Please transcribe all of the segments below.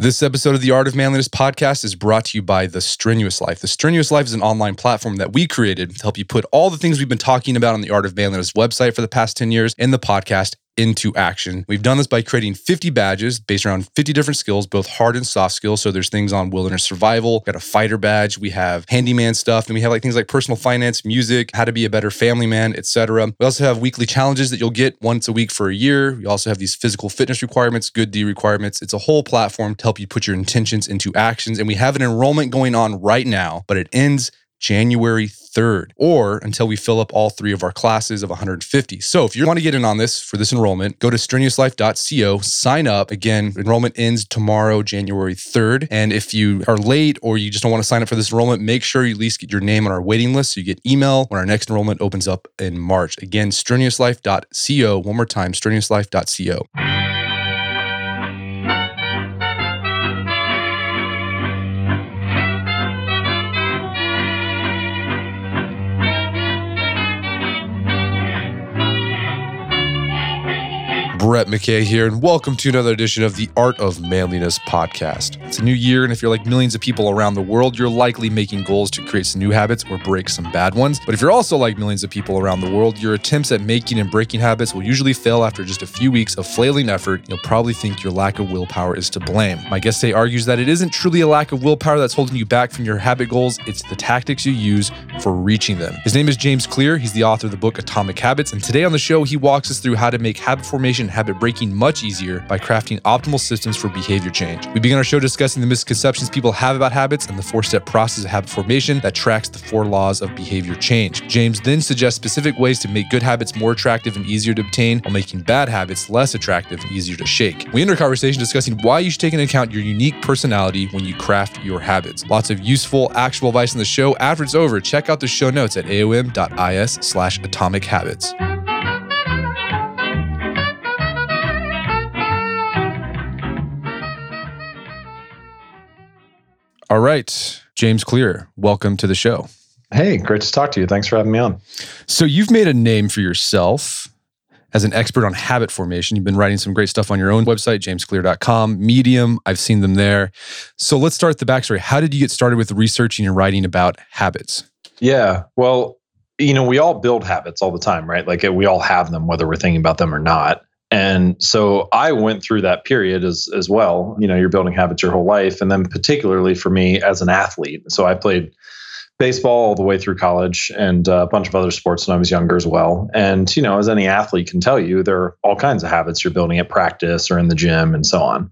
This episode of the Art of Manliness podcast is brought to you by The Strenuous Life. The Strenuous Life is an online platform that we created to help you put all the things we've been talking about on the Art of Manliness website for the past 10 years in the podcast into action. We've done this by creating 50 badges based around 50 different skills, both hard and soft skills. So there's things on wilderness survival, got a fighter badge, we have handyman stuff, and we have like things like personal finance, music, how to be a better family man, etc. We also have weekly challenges that you'll get once a week for a year. We also have these physical fitness requirements, good D requirements. It's a whole platform to help you put your intentions into actions. And we have an enrollment going on right now, but it ends January 3rd, or until we fill up all three of our classes of 150. So if you want to get in on this for this enrollment, go to strenuouslife.co, sign up. Again, enrollment ends tomorrow, January 3rd. And if you are late or you just don't want to sign up for this enrollment, make sure you at least get your name on our waiting list so you get email when our next enrollment opens up in March. Again, strenuouslife.co. One more time, strenuouslife.co. Brett McKay here, and welcome to another edition of the Art of Manliness podcast. It's a new year, and if you're like millions of people around the world, you're likely making goals to create some new habits or break some bad ones. But if you're also like millions of people around the world, your attempts at making and breaking habits will usually fail after just a few weeks of flailing effort. You'll probably think your lack of willpower is to blame. My guest today argues that it isn't truly a lack of willpower that's holding you back from your habit goals, it's the tactics you use for reaching them. His name is James Clear. He's the author of the book Atomic Habits, and today on the show, he walks us through how to make habit formation habit breaking much easier by crafting optimal systems for behavior change. We begin our show discussing the misconceptions people have about habits and the four step process of habit formation that tracks the four laws of behavior change. James then suggests specific ways to make good habits more attractive and easier to obtain while making bad habits less attractive and easier to shake. We end our conversation discussing why you should take into account your unique personality when you craft your habits. Lots of useful, actionable advice in the show. After it's over, check out the show notes at aom.is slash atomic habits. All right, James Clear, welcome to the show. Hey, great to talk to you. Thanks for having me on. So, you've made a name for yourself as an expert on habit formation. You've been writing some great stuff on your own website, jamesclear.com, Medium. I've seen them there. So, let's start the backstory. How did you get started with researching and writing about habits? Yeah, well, you know, we all build habits all the time, right? Like we all have them, whether we're thinking about them or not. And so I went through that period as as well. You know, you're building habits your whole life, and then particularly for me as an athlete. So I played baseball all the way through college and uh, a bunch of other sports when I was younger as well. And you know, as any athlete can tell you, there are all kinds of habits you're building at practice or in the gym and so on.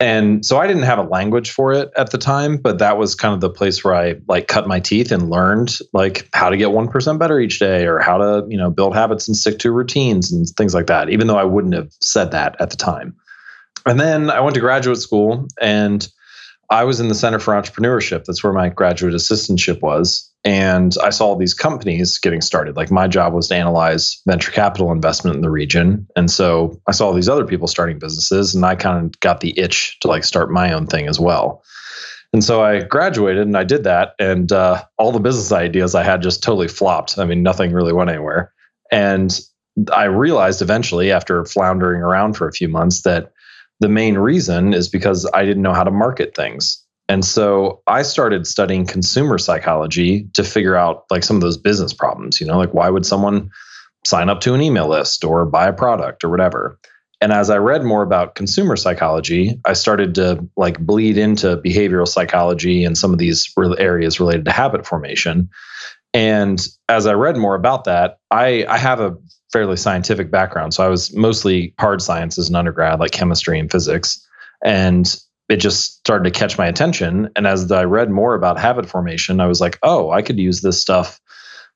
And so I didn't have a language for it at the time, but that was kind of the place where I like cut my teeth and learned like how to get 1% better each day or how to, you know, build habits and stick to routines and things like that, even though I wouldn't have said that at the time. And then I went to graduate school and I was in the Center for Entrepreneurship. That's where my graduate assistantship was. And I saw these companies getting started. Like my job was to analyze venture capital investment in the region. And so I saw these other people starting businesses and I kind of got the itch to like start my own thing as well. And so I graduated and I did that. And uh, all the business ideas I had just totally flopped. I mean, nothing really went anywhere. And I realized eventually, after floundering around for a few months, that the main reason is because I didn't know how to market things. And so I started studying consumer psychology to figure out like some of those business problems, you know, like why would someone sign up to an email list or buy a product or whatever. And as I read more about consumer psychology, I started to like bleed into behavioral psychology and some of these areas related to habit formation. And as I read more about that, I, I have a fairly scientific background. So I was mostly hard science as an undergrad, like chemistry and physics. And it just started to catch my attention. And as I read more about habit formation, I was like, oh, I could use this stuff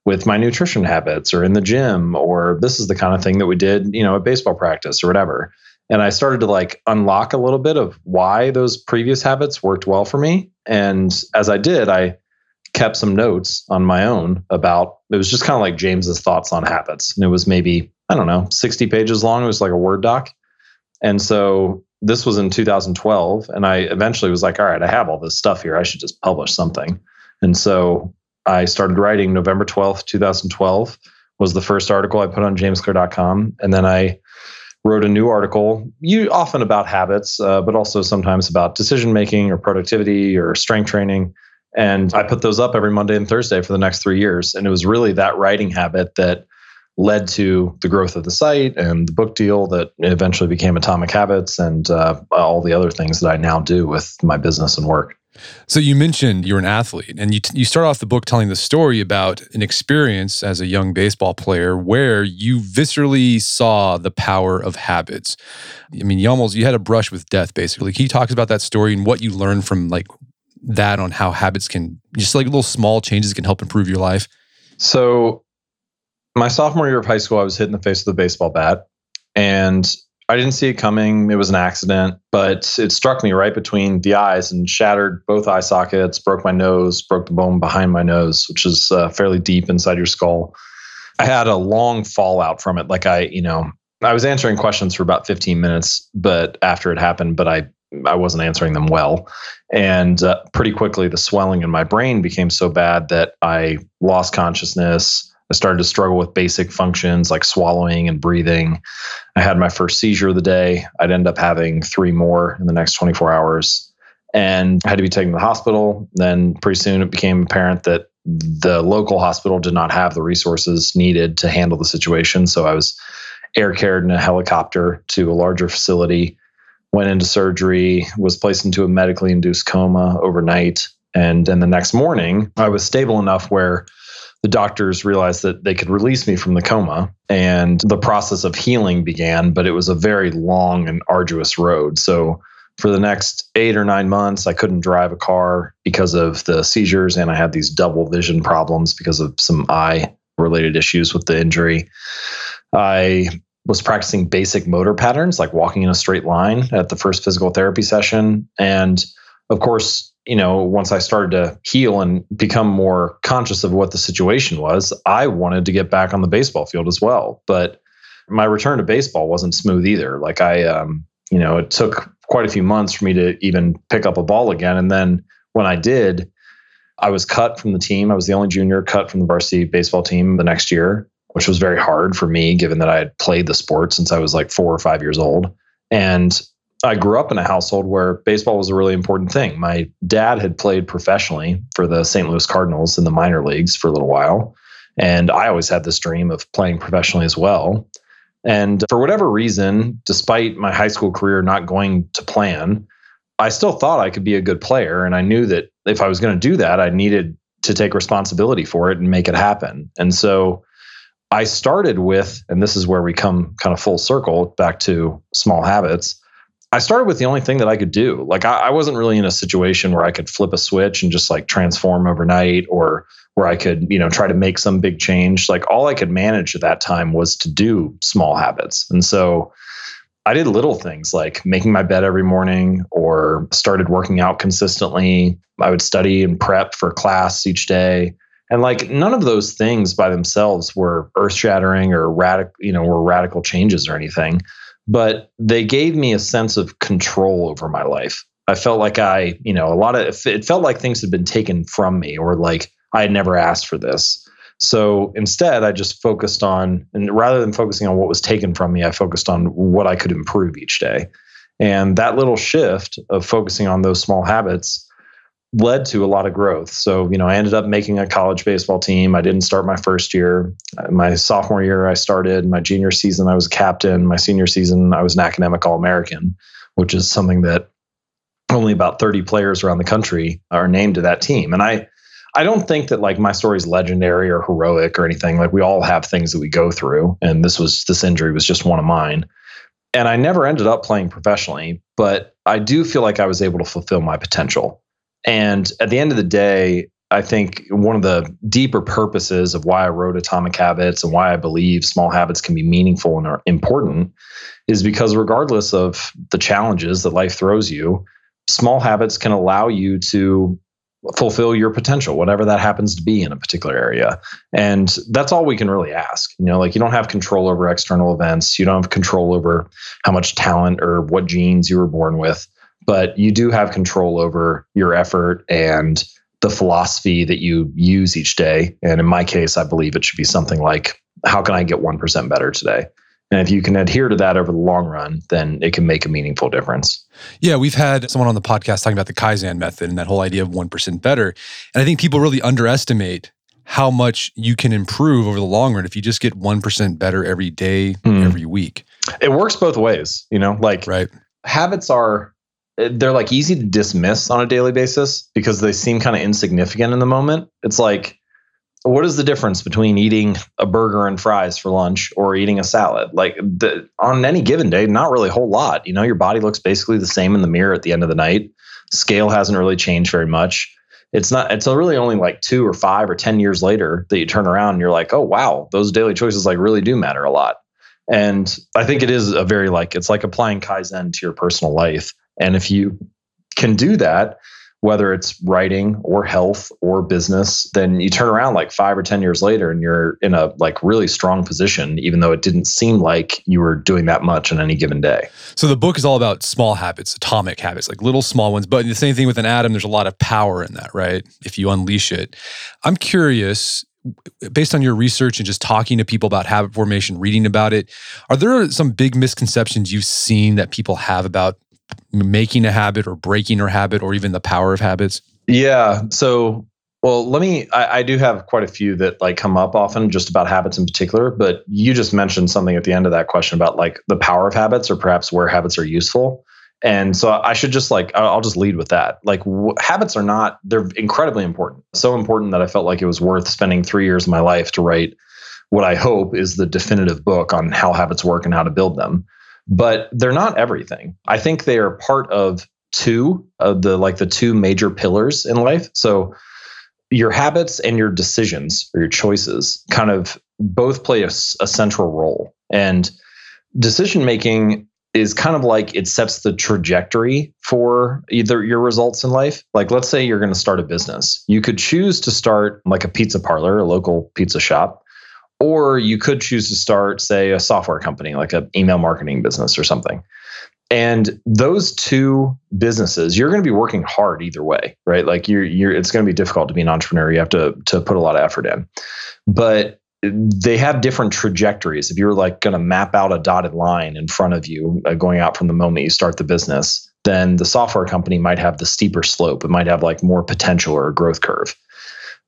with my nutrition habits or in the gym, or this is the kind of thing that we did, you know, at baseball practice or whatever. And I started to like unlock a little bit of why those previous habits worked well for me. And as I did, I kept some notes on my own about it was just kind of like James's thoughts on habits. And it was maybe, I don't know, 60 pages long. It was like a Word doc. And so this was in 2012. And I eventually was like, all right, I have all this stuff here. I should just publish something. And so I started writing November 12th, 2012 was the first article I put on jamesclear.com. And then I wrote a new article, you often about habits, uh, but also sometimes about decision making or productivity or strength training. And I put those up every Monday and Thursday for the next three years. And it was really that writing habit that led to the growth of the site and the book deal that eventually became Atomic Habits and uh, all the other things that I now do with my business and work. So you mentioned you're an athlete, and you you start off the book telling the story about an experience as a young baseball player where you viscerally saw the power of habits. I mean, you almost you had a brush with death, basically. He talks about that story and what you learned from like that on how habits can just like little small changes can help improve your life? So, my sophomore year of high school, I was hit in the face with a baseball bat, and I didn't see it coming. It was an accident, but it struck me right between the eyes and shattered both eye sockets, broke my nose, broke the bone behind my nose, which is uh, fairly deep inside your skull. I had a long fallout from it. Like I, you know, I was answering questions for about 15 minutes, but after it happened, but I I wasn't answering them well. And uh, pretty quickly, the swelling in my brain became so bad that I lost consciousness. I started to struggle with basic functions like swallowing and breathing. I had my first seizure of the day. I'd end up having three more in the next 24 hours and I had to be taken to the hospital. Then pretty soon it became apparent that the local hospital did not have the resources needed to handle the situation. So I was air carried in a helicopter to a larger facility, went into surgery, was placed into a medically induced coma overnight. And then the next morning, I was stable enough where the doctors realized that they could release me from the coma and the process of healing began, but it was a very long and arduous road. So for the next eight or nine months, I couldn't drive a car because of the seizures, and I had these double vision problems because of some eye related issues with the injury. I was practicing basic motor patterns like walking in a straight line at the first physical therapy session. And of course, you know, once I started to heal and become more conscious of what the situation was, I wanted to get back on the baseball field as well. But my return to baseball wasn't smooth either. Like I, um, you know, it took quite a few months for me to even pick up a ball again. And then when I did, I was cut from the team. I was the only junior cut from the varsity baseball team the next year, which was very hard for me given that I had played the sport since I was like four or five years old. And I grew up in a household where baseball was a really important thing. My dad had played professionally for the St. Louis Cardinals in the minor leagues for a little while. And I always had this dream of playing professionally as well. And for whatever reason, despite my high school career not going to plan, I still thought I could be a good player. And I knew that if I was going to do that, I needed to take responsibility for it and make it happen. And so I started with, and this is where we come kind of full circle back to small habits. I started with the only thing that I could do. Like I, I, wasn't really in a situation where I could flip a switch and just like transform overnight or where I could, you know, try to make some big change. Like all I could manage at that time was to do small habits. And so I did little things like making my bed every morning or started working out consistently. I would study and prep for class each day. And like none of those things by themselves were earth shattering or radical, you know, were radical changes or anything but they gave me a sense of control over my life. I felt like I, you know, a lot of it felt like things had been taken from me or like I had never asked for this. So instead, I just focused on, and rather than focusing on what was taken from me, I focused on what I could improve each day. And that little shift of focusing on those small habits led to a lot of growth. So, you know, I ended up making a college baseball team. I didn't start my first year. Uh, my sophomore year, I started. My junior season, I was captain. My senior season, I was an academic All American, which is something that only about 30 players around the country are named to that team. And I, I don't think that like my story is legendary or heroic or anything. Like we all have things that we go through, and this was this injury was just one of mine. And I never ended up playing professionally, but I do feel like I was able to fulfill my potential. And at the end of the day, I think one of the deeper purposes of why I wrote Atomic Habits and why I believe small habits can be meaningful and are important is because regardless of the challenges that life throws you, small habits can allow you to fulfill your potential, whatever that happens to be in a particular area. And that's all we can really ask. You know, like you don't have control over external events, you don't have control over how much talent or what genes you were born with but you do have control over your effort and the philosophy that you use each day. And in my case, I believe it should be something like, how can I get 1% better today? And if you can adhere to that over the long run, then it can make a meaningful difference. Yeah, we've had someone on the podcast talking about the Kaizen method and that whole idea of 1% better. And I think people really underestimate how much you can improve over the long run if you just get 1% better every day, mm. every week. It works both ways, you know, like right. habits are they're like easy to dismiss on a daily basis because they seem kind of insignificant in the moment. It's like what is the difference between eating a burger and fries for lunch or eating a salad? Like the, on any given day, not really a whole lot. You know, your body looks basically the same in the mirror at the end of the night. Scale hasn't really changed very much. It's not. It's really only like two or five or ten years later that you turn around and you're like, oh wow, those daily choices like really do matter a lot. And I think it is a very like it's like applying kaizen to your personal life. And if you can do that, whether it's writing or health or business, then you turn around like five or 10 years later and you're in a like really strong position, even though it didn't seem like you were doing that much on any given day. So the book is all about small habits, atomic habits, like little small ones. But the same thing with an atom, there's a lot of power in that, right? If you unleash it. I'm curious, based on your research and just talking to people about habit formation, reading about it, are there some big misconceptions you've seen that people have about making a habit or breaking a habit or even the power of habits? Yeah. So, well, let me, I, I, do have quite a few that like come up often just about habits in particular, but you just mentioned something at the end of that question about like the power of habits or perhaps where habits are useful. And so I should just like, I'll just lead with that. Like w- habits are not, they're incredibly important. So important that I felt like it was worth spending three years of my life to write what I hope is the definitive book on how habits work and how to build them but they're not everything. I think they are part of two of the like the two major pillars in life. So your habits and your decisions or your choices kind of both play a, a central role. And decision making is kind of like it sets the trajectory for either your results in life. Like, let's say you're going to start a business. You could choose to start like a pizza parlor, a local pizza shop, or you could choose to start, say, a software company, like an email marketing business or something. And those two businesses, you're going to be working hard either way, right? Like you're, you're, it's going to be difficult to be an entrepreneur. You have to, to put a lot of effort in, but they have different trajectories. If you're like going to map out a dotted line in front of you, uh, going out from the moment you start the business, then the software company might have the steeper slope. It might have like more potential or a growth curve.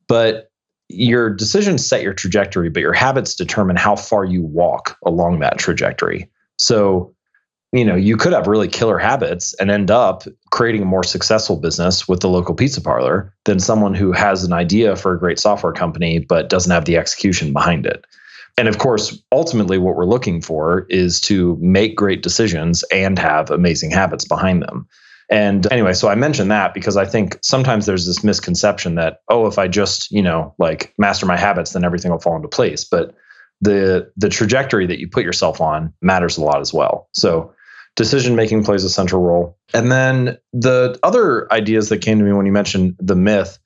But your decisions set your trajectory, but your habits determine how far you walk along that trajectory. So, you know, you could have really killer habits and end up creating a more successful business with the local pizza parlor than someone who has an idea for a great software company but doesn't have the execution behind it. And of course, ultimately, what we're looking for is to make great decisions and have amazing habits behind them. And anyway, so I mentioned that because I think sometimes there's this misconception that, oh, if I just, you know, like master my habits, then everything will fall into place. But the the trajectory that you put yourself on matters a lot as well. So decision making plays a central role. And then the other ideas that came to me when you mentioned the myth.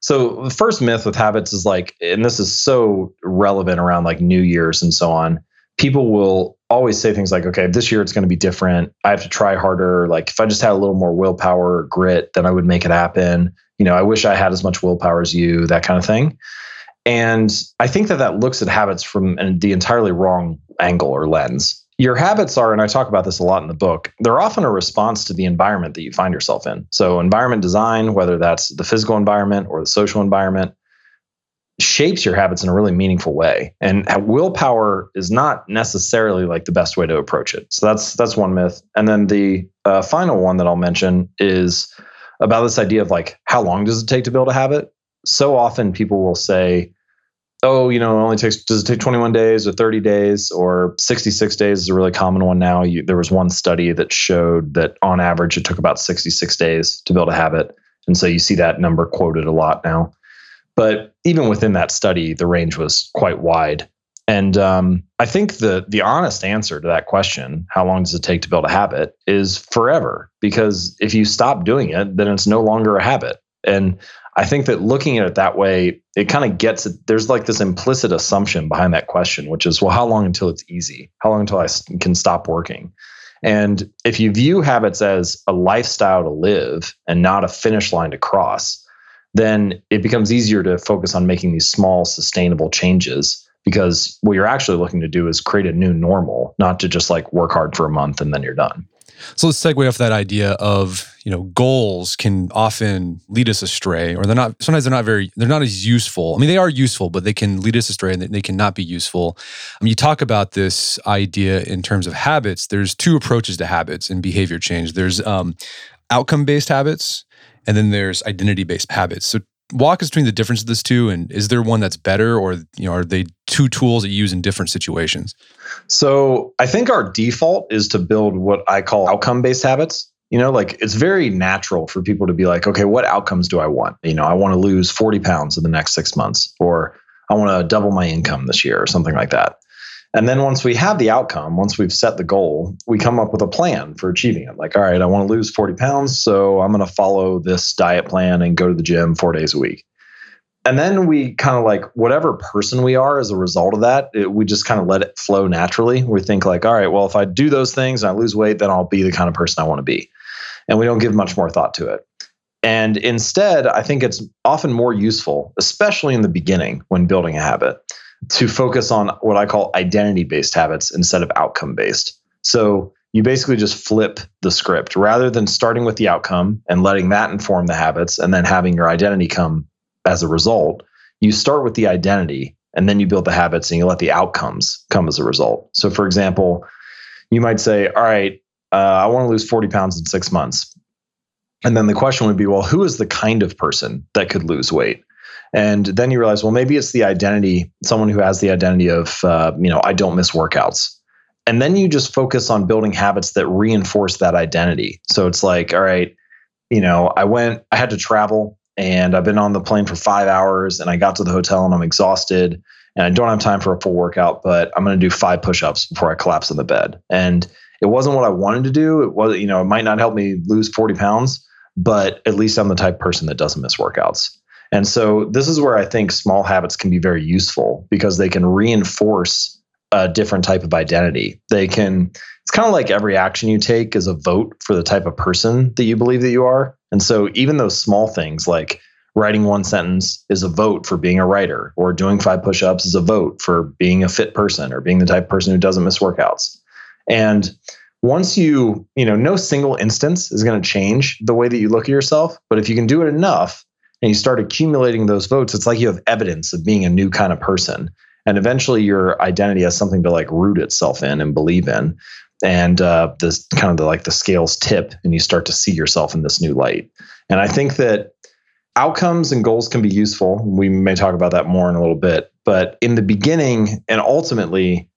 So the first myth with habits is like, and this is so relevant around like New Year's and so on. People will always say things like, okay, this year it's going to be different. I have to try harder. Like if I just had a little more willpower or grit, then I would make it happen. You know, I wish I had as much willpower as you, that kind of thing. And I think that that looks at habits from the entirely wrong angle or lens. Your habits are, and I talk about this a lot in the book, they're often a response to the environment that you find yourself in. So, environment design, whether that's the physical environment or the social environment, shapes your habits in a really meaningful way. And willpower is not necessarily like the best way to approach it. So that's that's one myth. And then the uh, final one that I'll mention is about this idea of like how long does it take to build a habit? So often people will say, "Oh, you know, it only takes does it take 21 days or 30 days or 66 days is a really common one now." You, there was one study that showed that on average it took about 66 days to build a habit. And so you see that number quoted a lot now. But even within that study, the range was quite wide. And um, I think the the honest answer to that question, how long does it take to build a habit, is forever. Because if you stop doing it, then it's no longer a habit. And I think that looking at it that way, it kind of gets it. There's like this implicit assumption behind that question, which is, well, how long until it's easy? How long until I can stop working? And if you view habits as a lifestyle to live and not a finish line to cross, then it becomes easier to focus on making these small, sustainable changes because what you're actually looking to do is create a new normal, not to just like work hard for a month and then you're done. So let's segue off that idea of you know goals can often lead us astray, or they're not. Sometimes they're not very. They're not as useful. I mean, they are useful, but they can lead us astray, and they can not be useful. I mean, you talk about this idea in terms of habits. There's two approaches to habits and behavior change. There's um, outcome based habits, and then there's identity based habits. So walk us between the difference of these two and is there one that's better or you know are they two tools that you use in different situations so I think our default is to build what I call outcome based habits. You know, like it's very natural for people to be like, okay, what outcomes do I want? You know, I want to lose 40 pounds in the next six months, or I want to double my income this year, or something like that. And then once we have the outcome, once we've set the goal, we come up with a plan for achieving it. Like, all right, I want to lose 40 pounds. So I'm going to follow this diet plan and go to the gym four days a week and then we kind of like whatever person we are as a result of that it, we just kind of let it flow naturally we think like all right well if i do those things and i lose weight then i'll be the kind of person i want to be and we don't give much more thought to it and instead i think it's often more useful especially in the beginning when building a habit to focus on what i call identity based habits instead of outcome based so you basically just flip the script rather than starting with the outcome and letting that inform the habits and then having your identity come as a result, you start with the identity and then you build the habits and you let the outcomes come as a result. So, for example, you might say, All right, uh, I want to lose 40 pounds in six months. And then the question would be, Well, who is the kind of person that could lose weight? And then you realize, well, maybe it's the identity, someone who has the identity of, uh, you know, I don't miss workouts. And then you just focus on building habits that reinforce that identity. So it's like, all right, you know, I went, I had to travel and I've been on the plane for five hours and I got to the hotel and I'm exhausted and I don't have time for a full workout, but I'm going to do five push-ups before I collapse in the bed. And it wasn't what I wanted to do. It was, you know, it might not help me lose 40 pounds, but at least I'm the type person that doesn't miss workouts. And so this is where I think small habits can be very useful because they can reinforce a different type of identity. They can, it's kind of like every action you take is a vote for the type of person that you believe that you are. And so even those small things like writing one sentence is a vote for being a writer, or doing five push ups is a vote for being a fit person or being the type of person who doesn't miss workouts. And once you, you know, no single instance is going to change the way that you look at yourself. But if you can do it enough and you start accumulating those votes, it's like you have evidence of being a new kind of person. And eventually your identity has something to like root itself in and believe in. And uh, this kind of the, like the scales tip and you start to see yourself in this new light. And i think that outcomes and goals can be useful. We may talk about that more in a little bit. But in the beginning and ultimately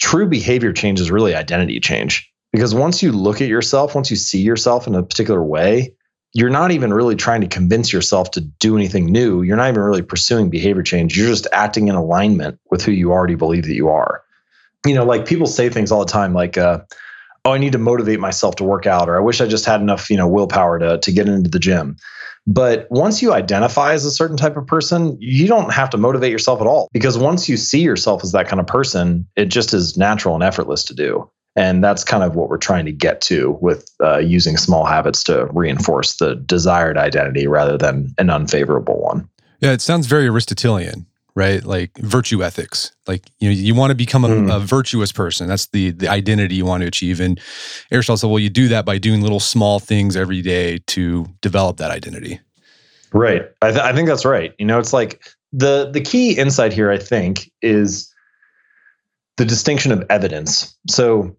true behavior change is really identity change. Because once you look at yourself once you see yourself in a particular way you're not even really trying to convince yourself to do anything new you're not even really pursuing behavior change you're just acting in alignment with who you already believe that you are you know, like people say things all the time, like, uh, "Oh, I need to motivate myself to work out," or "I wish I just had enough, you know, willpower to to get into the gym." But once you identify as a certain type of person, you don't have to motivate yourself at all because once you see yourself as that kind of person, it just is natural and effortless to do. And that's kind of what we're trying to get to with uh, using small habits to reinforce the desired identity rather than an unfavorable one. Yeah, it sounds very Aristotelian right? Like virtue ethics. Like you know, you want to become a, mm. a, virtuous person. That's the the identity you want to achieve. And Aristotle said, well, you do that by doing little small things every day to develop that identity. Right. I, th- I think that's right. You know, it's like the the key insight here, I think, is the distinction of evidence. So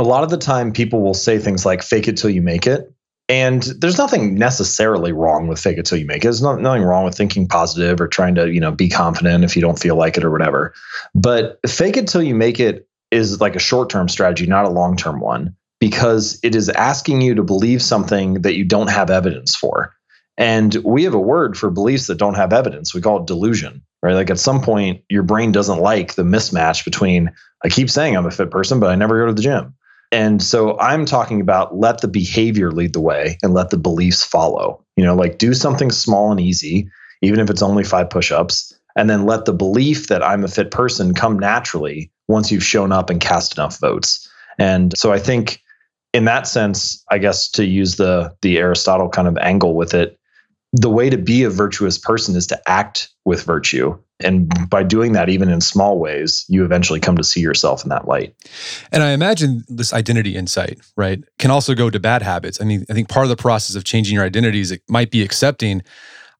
a lot of the time people will say things like fake it till you make it and there's nothing necessarily wrong with fake it till you make it. There's not, nothing wrong with thinking positive or trying to, you know, be confident if you don't feel like it or whatever. But fake it till you make it is like a short-term strategy, not a long-term one, because it is asking you to believe something that you don't have evidence for. And we have a word for beliefs that don't have evidence. We call it delusion, right? Like at some point, your brain doesn't like the mismatch between I keep saying I'm a fit person, but I never go to the gym. And so I'm talking about let the behavior lead the way and let the beliefs follow. You know, like do something small and easy, even if it's only five push ups, and then let the belief that I'm a fit person come naturally once you've shown up and cast enough votes. And so I think in that sense, I guess to use the the Aristotle kind of angle with it, the way to be a virtuous person is to act with virtue. And by doing that, even in small ways, you eventually come to see yourself in that light. And I imagine this identity insight, right, can also go to bad habits. I mean, I think part of the process of changing your identity is it might be accepting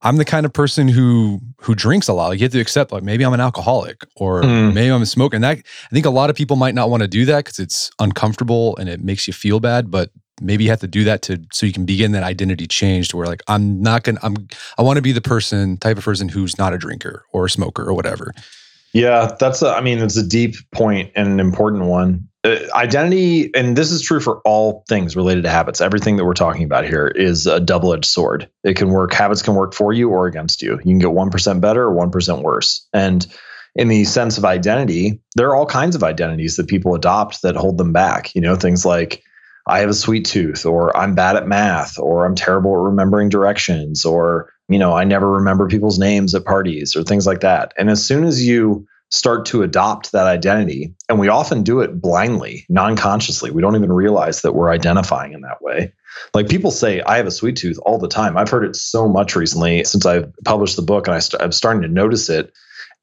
I'm the kind of person who who drinks a lot. Like you have to accept, like maybe I'm an alcoholic or mm. maybe I'm a smoker. And that I think a lot of people might not want to do that because it's uncomfortable and it makes you feel bad. But maybe you have to do that to so you can begin that identity change to where like I'm not gonna I'm I want to be the person type of person who's not a drinker or a smoker or whatever. Yeah, that's a, I mean it's a deep point and an important one. Uh, identity, and this is true for all things related to habits. Everything that we're talking about here is a double-edged sword. It can work. Habits can work for you or against you. You can get one percent better or one percent worse. And in the sense of identity, there are all kinds of identities that people adopt that hold them back. You know, things like I have a sweet tooth, or I'm bad at math, or I'm terrible at remembering directions, or, you know, I never remember people's names at parties, or things like that. And as soon as you start to adopt that identity, and we often do it blindly, non consciously, we don't even realize that we're identifying in that way. Like people say, I have a sweet tooth all the time. I've heard it so much recently since I've published the book, and I st- I'm starting to notice it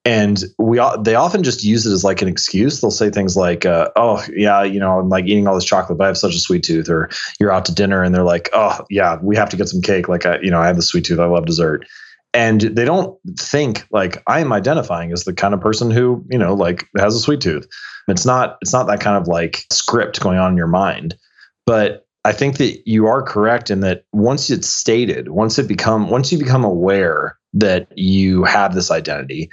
and we they often just use it as like an excuse. They'll say things like, uh, "Oh, yeah, you know, I'm like eating all this chocolate, but I have such a sweet tooth." Or you're out to dinner and they're like, "Oh, yeah, we have to get some cake. Like, I, you know, I have the sweet tooth. I love dessert." And they don't think like I am identifying as the kind of person who you know like has a sweet tooth. It's not it's not that kind of like script going on in your mind, but I think that you are correct in that once it's stated, once it become once you become aware that you have this identity,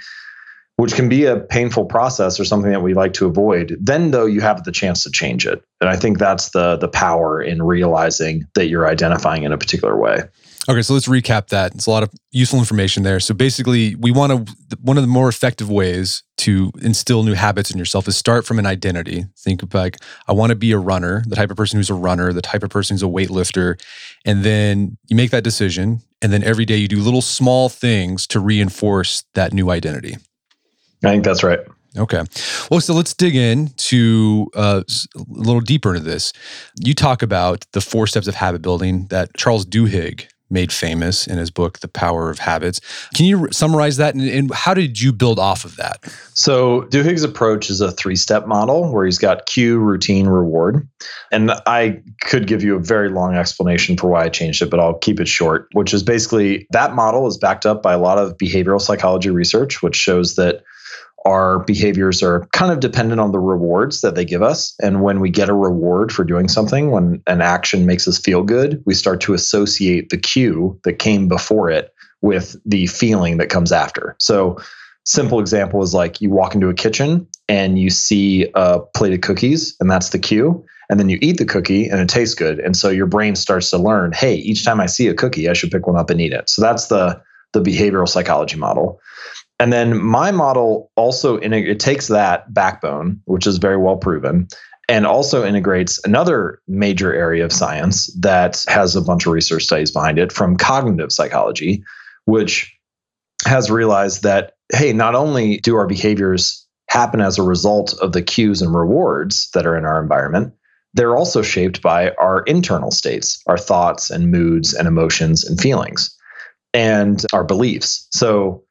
which can be a painful process or something that we like to avoid then though you have the chance to change it. And i think that's the the power in realizing that you're identifying in a particular way. Okay so let's recap that. It's a lot of useful information there. So basically we want to one of the more effective ways to instill new habits in yourself is start from an identity. Think of like i want to be a runner the type of person who's a runner the type of person who's a weightlifter. And then you make that decision and then every day you do little small things to reinforce that new identity I think that's right. Okay. Well, so let's dig in to uh, a little deeper into this. You talk about the four steps of habit building that Charles Duhigg made famous in his book, The Power of Habits. Can you summarize that and, and how did you build off of that? So, Duhigg's approach is a three step model where he's got cue, routine, reward. And I could give you a very long explanation for why I changed it, but I'll keep it short, which is basically that model is backed up by a lot of behavioral psychology research, which shows that our behaviors are kind of dependent on the rewards that they give us. And when we get a reward for doing something, when an action makes us feel good, we start to associate the cue that came before it with the feeling that comes after. So, simple example is like you walk into a kitchen and you see a plate of cookies, and that's the cue. And then you eat the cookie and it tastes good. And so your brain starts to learn, hey, each time I see a cookie, I should pick one up and eat it. So that's the the behavioral psychology model. And then my model also it takes that backbone, which is very well proven, and also integrates another major area of science that has a bunch of research studies behind it from cognitive psychology, which has realized that hey, not only do our behaviors happen as a result of the cues and rewards that are in our environment, they're also shaped by our internal states, our thoughts and moods and emotions and feelings and our beliefs. So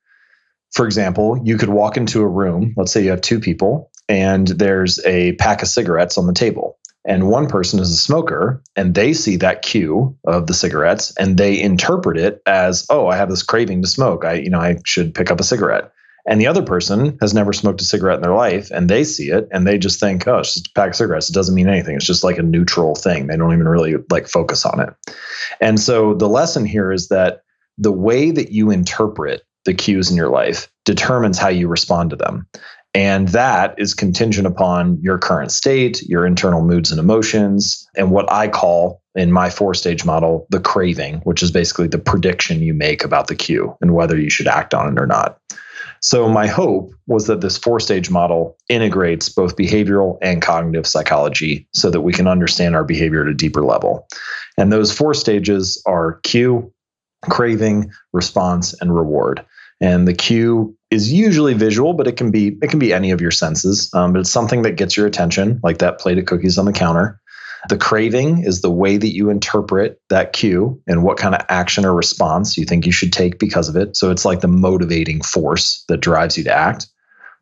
for example, you could walk into a room, let's say you have two people, and there's a pack of cigarettes on the table. And one person is a smoker, and they see that cue of the cigarettes and they interpret it as, oh, I have this craving to smoke. I, you know, I should pick up a cigarette. And the other person has never smoked a cigarette in their life and they see it and they just think, oh, it's just a pack of cigarettes. It doesn't mean anything. It's just like a neutral thing. They don't even really like focus on it. And so the lesson here is that the way that you interpret the cues in your life determines how you respond to them. And that is contingent upon your current state, your internal moods and emotions, and what I call in my four stage model, the craving, which is basically the prediction you make about the cue and whether you should act on it or not. So, my hope was that this four stage model integrates both behavioral and cognitive psychology so that we can understand our behavior at a deeper level. And those four stages are cue, craving, response, and reward. And the cue is usually visual, but it can be it can be any of your senses. Um, but it's something that gets your attention, like that plate of cookies on the counter. The craving is the way that you interpret that cue and what kind of action or response you think you should take because of it. So it's like the motivating force that drives you to act.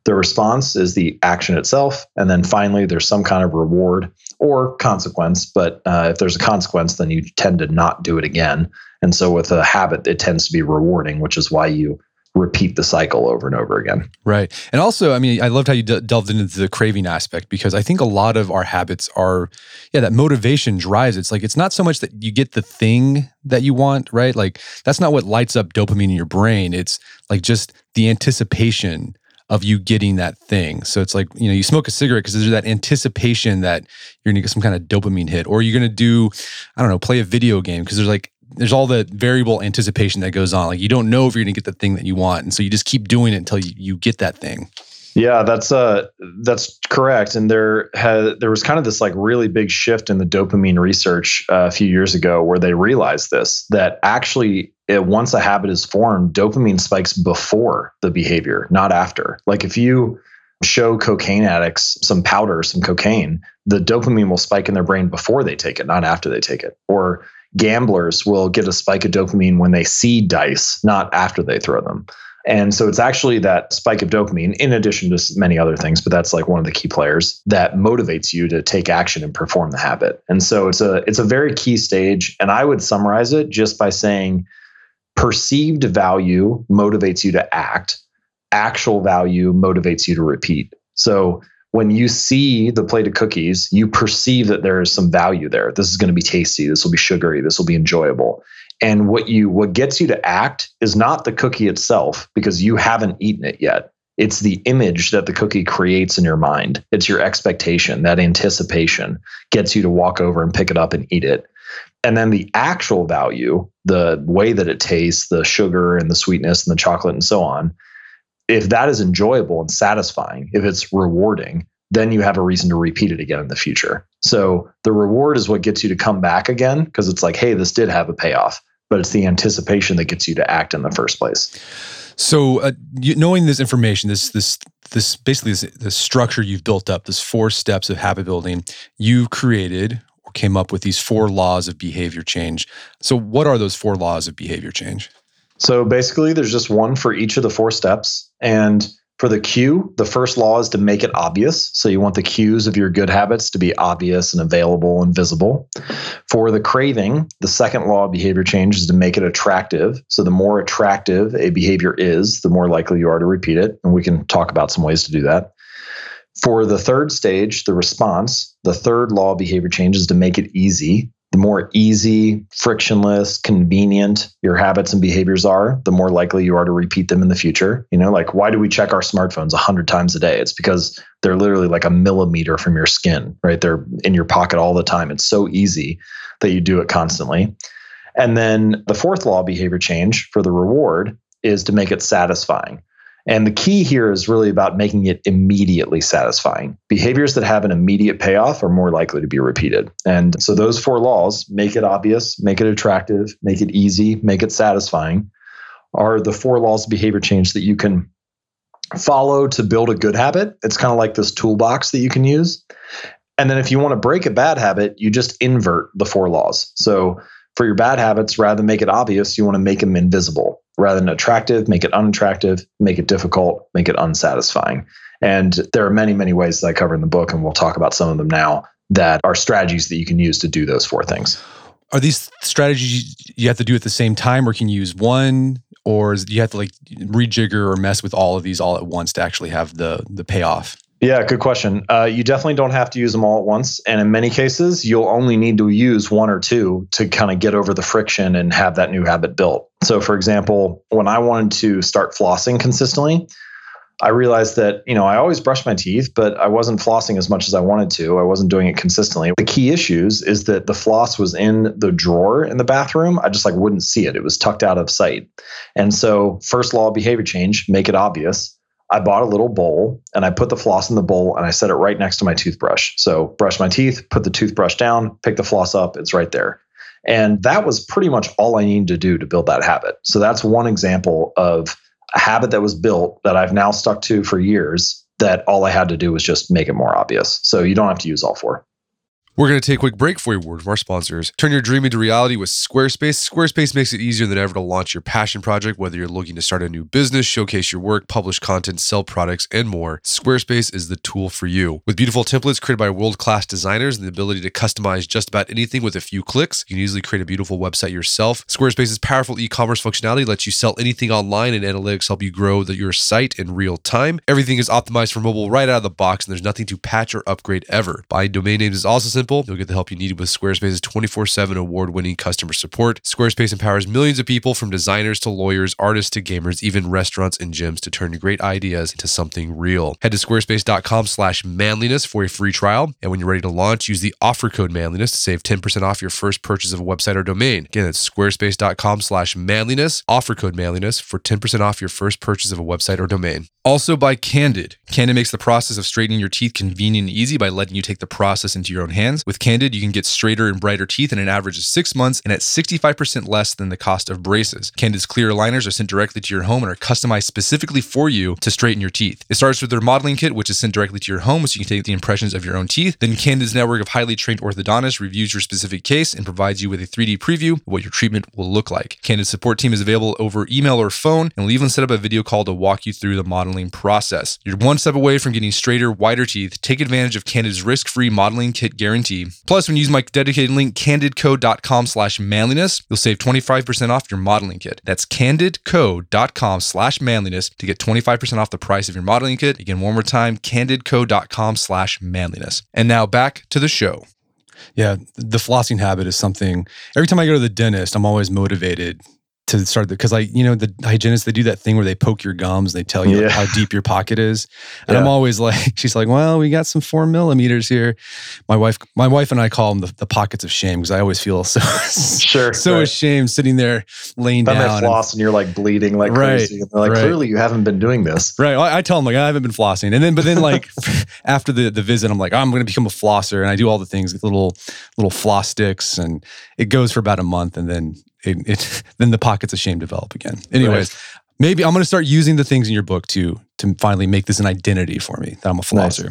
The response is the action itself. And then finally, there's some kind of reward or consequence. But uh, if there's a consequence, then you tend to not do it again. And so with a habit, it tends to be rewarding, which is why you repeat the cycle over and over again. Right. And also, I mean, I loved how you d- delved into the craving aspect because I think a lot of our habits are, yeah, that motivation drives. It's like, it's not so much that you get the thing that you want, right? Like, that's not what lights up dopamine in your brain. It's like just the anticipation of you getting that thing. So it's like, you know, you smoke a cigarette because there's that anticipation that you're gonna get some kind of dopamine hit, or you're gonna do, I don't know, play a video game because there's like there's all the variable anticipation that goes on. Like you don't know if you're going to get the thing that you want, and so you just keep doing it until you, you get that thing. Yeah, that's uh that's correct. And there had there was kind of this like really big shift in the dopamine research uh, a few years ago where they realized this that actually it, once a habit is formed, dopamine spikes before the behavior, not after. Like if you show cocaine addicts some powder, some cocaine, the dopamine will spike in their brain before they take it, not after they take it. Or gamblers will get a spike of dopamine when they see dice, not after they throw them. And so it's actually that spike of dopamine, in addition to many other things, but that's like one of the key players that motivates you to take action and perform the habit. And so it's a it's a very key stage. And I would summarize it just by saying perceived value motivates you to act, actual value motivates you to repeat. So when you see the plate of cookies, you perceive that there is some value there. This is going to be tasty. This will be sugary. This will be enjoyable. And what you what gets you to act is not the cookie itself because you haven't eaten it yet. It's the image that the cookie creates in your mind. It's your expectation, that anticipation gets you to walk over and pick it up and eat it. And then the actual value, the way that it tastes, the sugar and the sweetness and the chocolate and so on, if that is enjoyable and satisfying, if it's rewarding, then you have a reason to repeat it again in the future. So the reward is what gets you to come back again because it's like, hey, this did have a payoff, but it's the anticipation that gets you to act in the first place. So uh, you, knowing this information, this this this basically this, this structure you've built up, this four steps of habit building, you've created or came up with these four laws of behavior change. So what are those four laws of behavior change? So basically, there's just one for each of the four steps. And for the cue, the first law is to make it obvious. So you want the cues of your good habits to be obvious and available and visible. For the craving, the second law of behavior change is to make it attractive. So the more attractive a behavior is, the more likely you are to repeat it. And we can talk about some ways to do that. For the third stage, the response, the third law of behavior change is to make it easy the more easy, frictionless, convenient your habits and behaviors are, the more likely you are to repeat them in the future. You know, like why do we check our smartphones 100 times a day? It's because they're literally like a millimeter from your skin, right? They're in your pocket all the time. It's so easy that you do it constantly. And then the fourth law of behavior change for the reward is to make it satisfying. And the key here is really about making it immediately satisfying. Behaviors that have an immediate payoff are more likely to be repeated. And so those four laws make it obvious, make it attractive, make it easy, make it satisfying are the four laws of behavior change that you can follow to build a good habit. It's kind of like this toolbox that you can use. And then if you want to break a bad habit, you just invert the four laws. So for your bad habits, rather than make it obvious, you want to make them invisible rather than attractive, make it unattractive, make it difficult, make it unsatisfying. And there are many, many ways that I cover in the book, and we'll talk about some of them now that are strategies that you can use to do those four things. Are these strategies you have to do at the same time, or can you use one, or you have to like rejigger or mess with all of these all at once to actually have the the payoff? Yeah, good question. Uh, you definitely don't have to use them all at once. And in many cases, you'll only need to use one or two to kind of get over the friction and have that new habit built. So, for example, when I wanted to start flossing consistently, I realized that, you know, I always brush my teeth, but I wasn't flossing as much as I wanted to. I wasn't doing it consistently. The key issues is that the floss was in the drawer in the bathroom. I just like wouldn't see it. It was tucked out of sight. And so, first law of behavior change, make it obvious. I bought a little bowl and I put the floss in the bowl and I set it right next to my toothbrush. So, brush my teeth, put the toothbrush down, pick the floss up, it's right there. And that was pretty much all I needed to do to build that habit. So, that's one example of a habit that was built that I've now stuck to for years that all I had to do was just make it more obvious. So, you don't have to use all four. We're going to take a quick break for a word from our sponsors. Turn your dream into reality with Squarespace. Squarespace makes it easier than ever to launch your passion project, whether you're looking to start a new business, showcase your work, publish content, sell products, and more. Squarespace is the tool for you. With beautiful templates created by world class designers and the ability to customize just about anything with a few clicks, you can easily create a beautiful website yourself. Squarespace's powerful e commerce functionality lets you sell anything online, and analytics help you grow the, your site in real time. Everything is optimized for mobile right out of the box, and there's nothing to patch or upgrade ever. Buying domain names is also simple. You'll get the help you need with Squarespace's 24 7 award winning customer support. Squarespace empowers millions of people from designers to lawyers, artists to gamers, even restaurants and gyms to turn your great ideas into something real. Head to squarespace.com slash manliness for a free trial. And when you're ready to launch, use the offer code manliness to save 10% off your first purchase of a website or domain. Again, it's squarespace.com slash manliness, offer code manliness for 10% off your first purchase of a website or domain. Also by Candid. Candid makes the process of straightening your teeth convenient and easy by letting you take the process into your own hands. With Candid, you can get straighter and brighter teeth in an average of six months and at 65% less than the cost of braces. Candid's clear aligners are sent directly to your home and are customized specifically for you to straighten your teeth. It starts with their modeling kit, which is sent directly to your home so you can take the impressions of your own teeth. Then Candid's network of highly trained orthodontists reviews your specific case and provides you with a 3D preview of what your treatment will look like. Candid's support team is available over email or phone and will even set up a video call to walk you through the modeling process. You're one step away from getting straighter, whiter teeth. Take advantage of Candid's risk-free modeling kit guarantee. Plus, when you use my dedicated link candidco.com slash manliness, you'll save 25% off your modeling kit. That's candidco.com slash manliness to get 25% off the price of your modeling kit. Again, one more time, candidco.com slash manliness. And now back to the show. Yeah, the flossing habit is something. Every time I go to the dentist, I'm always motivated to start because I you know the hygienists they do that thing where they poke your gums they tell you Yeah. how deep your pocket is and I'm always like she's like well we got some four millimeters here my wife my wife and I call them the, the pockets of shame because I always feel so Sure. so right. ashamed sitting there laying they down and- floss and you're like bleeding like Right, crazy. And they're like, right. clearly you haven't been doing this. Right. I, I tell them like I haven't been flossing, and then but then like after the the visit, I'm like I'm going to become a flosser, and I do all the things, little little floss sticks, and it goes for about a month, and then it, it then the pockets of shame develop again. Anyways, maybe I'm going to start using the things in your book to to finally make this an identity for me that I'm a Nice.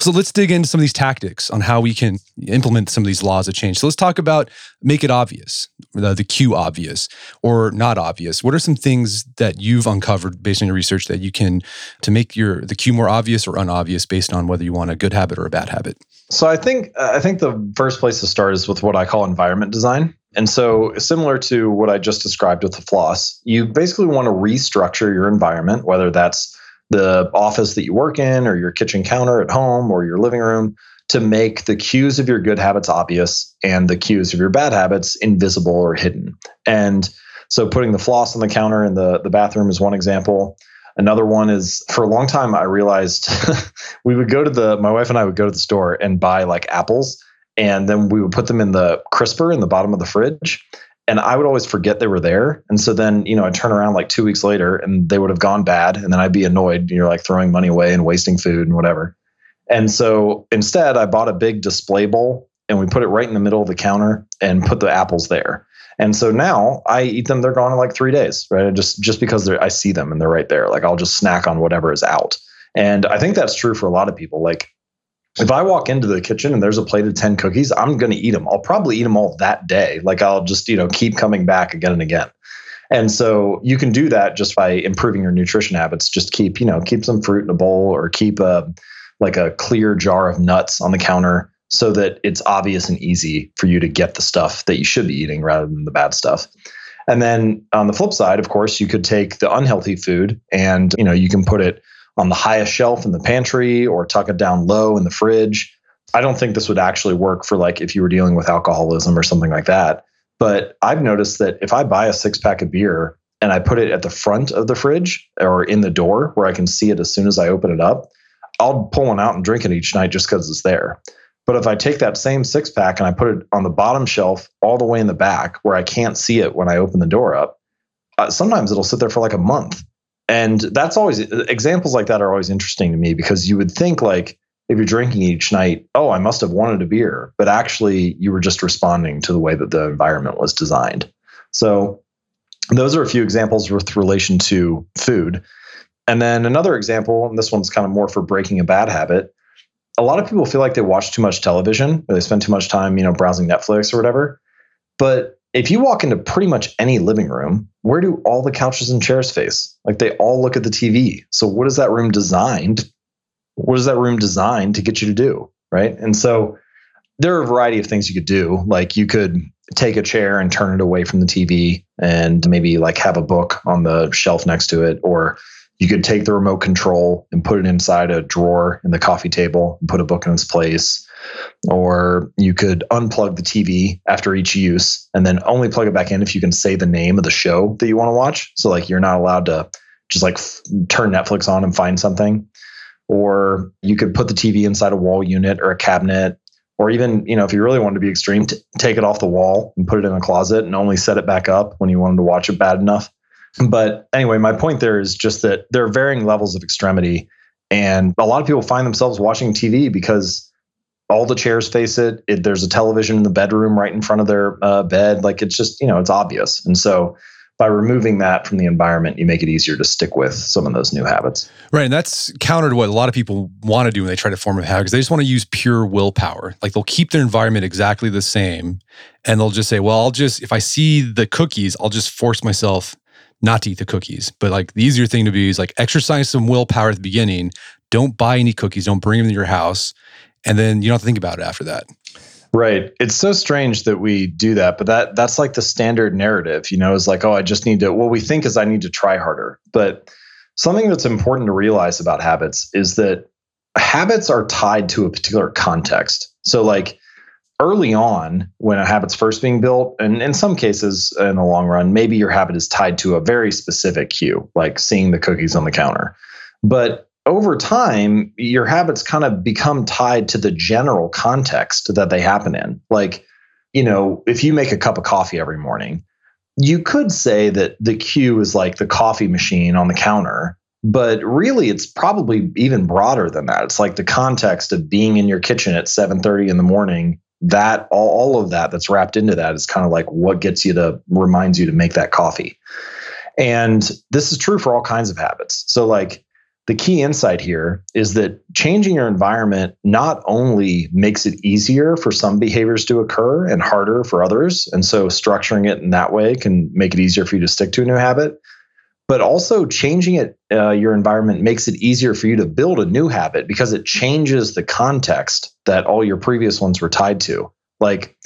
So let's dig into some of these tactics on how we can implement some of these laws of change. So let's talk about make it obvious, the, the cue obvious or not obvious. What are some things that you've uncovered based on your research that you can to make your the cue more obvious or unobvious based on whether you want a good habit or a bad habit? So I think uh, I think the first place to start is with what I call environment design. And so similar to what I just described with the floss, you basically want to restructure your environment, whether that's the office that you work in or your kitchen counter at home or your living room to make the cues of your good habits obvious and the cues of your bad habits invisible or hidden. And so putting the floss on the counter in the, the bathroom is one example. Another one is for a long time I realized we would go to the my wife and I would go to the store and buy like apples and then we would put them in the crisper in the bottom of the fridge and I would always forget they were there. And so then, you know, I'd turn around like two weeks later and they would have gone bad. And then I'd be annoyed. You're like throwing money away and wasting food and whatever. And so instead, I bought a big display bowl and we put it right in the middle of the counter and put the apples there. And so now I eat them. They're gone in like three days, right? Just just because I see them and they're right there. Like I'll just snack on whatever is out. And I think that's true for a lot of people. Like if I walk into the kitchen and there's a plate of 10 cookies, I'm going to eat them. I'll probably eat them all that day. Like I'll just, you know, keep coming back again and again. And so you can do that just by improving your nutrition habits. Just keep, you know, keep some fruit in a bowl or keep a like a clear jar of nuts on the counter so that it's obvious and easy for you to get the stuff that you should be eating rather than the bad stuff. And then on the flip side, of course, you could take the unhealthy food and, you know, you can put it on the highest shelf in the pantry or tuck it down low in the fridge. I don't think this would actually work for like if you were dealing with alcoholism or something like that. But I've noticed that if I buy a six pack of beer and I put it at the front of the fridge or in the door where I can see it as soon as I open it up, I'll pull one out and drink it each night just because it's there. But if I take that same six pack and I put it on the bottom shelf all the way in the back where I can't see it when I open the door up, uh, sometimes it'll sit there for like a month. And that's always examples like that are always interesting to me because you would think like if you're drinking each night, oh, I must have wanted a beer, but actually you were just responding to the way that the environment was designed. So those are a few examples with relation to food. And then another example, and this one's kind of more for breaking a bad habit, a lot of people feel like they watch too much television or they spend too much time, you know, browsing Netflix or whatever. But if you walk into pretty much any living room, where do all the couches and chairs face? Like they all look at the TV. So what is that room designed? What is that room designed to get you to do? Right. And so there are a variety of things you could do. Like you could take a chair and turn it away from the TV and maybe like have a book on the shelf next to it. Or you could take the remote control and put it inside a drawer in the coffee table and put a book in its place or you could unplug the TV after each use and then only plug it back in if you can say the name of the show that you want to watch. So like you're not allowed to just like f- turn Netflix on and find something. Or you could put the TV inside a wall unit or a cabinet, or even you know if you really wanted to be extreme, t- take it off the wall and put it in a closet and only set it back up when you wanted to watch it bad enough. But anyway, my point there is just that there are varying levels of extremity, and a lot of people find themselves watching TV because all the chairs face it. it. There's a television in the bedroom right in front of their uh, bed. Like it's just, you know, it's obvious. And so by removing that from the environment, you make it easier to stick with some of those new habits. Right. And that's counter to what a lot of people want to do when they try to form a habit because they just want to use pure willpower. Like they'll keep their environment exactly the same and they'll just say, well, I'll just, if I see the cookies, I'll just force myself not to eat the cookies. But like the easier thing to do is like exercise some willpower at the beginning. Don't buy any cookies. Don't bring them to your house and then you don't think about it after that. Right. It's so strange that we do that, but that that's like the standard narrative, you know, is like, oh, I just need to what we think is I need to try harder. But something that's important to realize about habits is that habits are tied to a particular context. So like early on when a habit's first being built, and in some cases in the long run, maybe your habit is tied to a very specific cue, like seeing the cookies on the counter. But over time, your habits kind of become tied to the general context that they happen in. Like, you know, if you make a cup of coffee every morning, you could say that the cue is like the coffee machine on the counter, but really it's probably even broader than that. It's like the context of being in your kitchen at 7:30 in the morning. That all, all of that that's wrapped into that is kind of like what gets you to reminds you to make that coffee. And this is true for all kinds of habits. So like the key insight here is that changing your environment not only makes it easier for some behaviors to occur and harder for others. And so structuring it in that way can make it easier for you to stick to a new habit. But also changing it, uh, your environment makes it easier for you to build a new habit because it changes the context that all your previous ones were tied to. Like,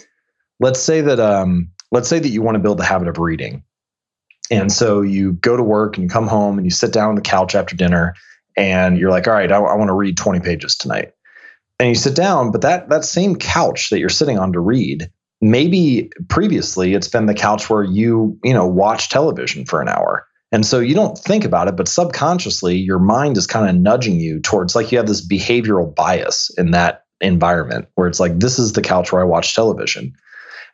let's say that um, let's say that you want to build the habit of reading, and so you go to work and you come home and you sit down on the couch after dinner and you're like, all right, I, I want to read 20 pages tonight. And you sit down, but that that same couch that you're sitting on to read, maybe previously it's been the couch where you, you know, watch television for an hour. And so you don't think about it, but subconsciously your mind is kind of nudging you towards like you have this behavioral bias in that environment where it's like, this is the couch where I watch television.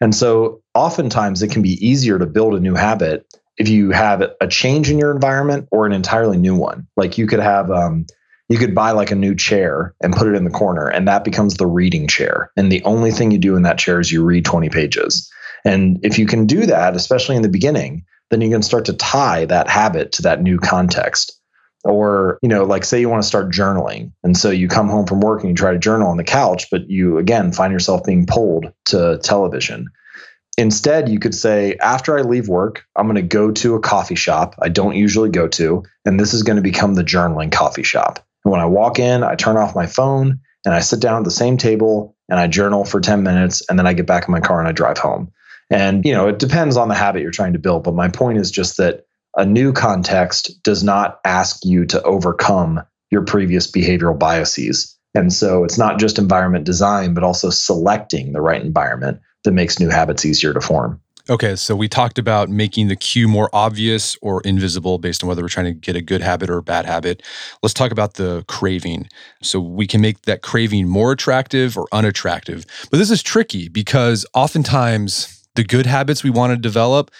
And so oftentimes it can be easier to build a new habit if you have a change in your environment or an entirely new one. Like you could have, um, you could buy like a new chair and put it in the corner, and that becomes the reading chair. And the only thing you do in that chair is you read 20 pages. And if you can do that, especially in the beginning, then you can start to tie that habit to that new context. Or, you know, like say you want to start journaling. And so you come home from work and you try to journal on the couch, but you again find yourself being pulled to television. Instead, you could say, after I leave work, I'm going to go to a coffee shop I don't usually go to, and this is going to become the journaling coffee shop. And when I walk in, I turn off my phone and I sit down at the same table and I journal for 10 minutes, and then I get back in my car and I drive home. And, you know, it depends on the habit you're trying to build. But my point is just that a new context does not ask you to overcome your previous behavioral biases. And so it's not just environment design, but also selecting the right environment that makes new habits easier to form. Okay, so we talked about making the cue more obvious or invisible based on whether we're trying to get a good habit or a bad habit. Let's talk about the craving. So we can make that craving more attractive or unattractive. But this is tricky because oftentimes the good habits we want to develop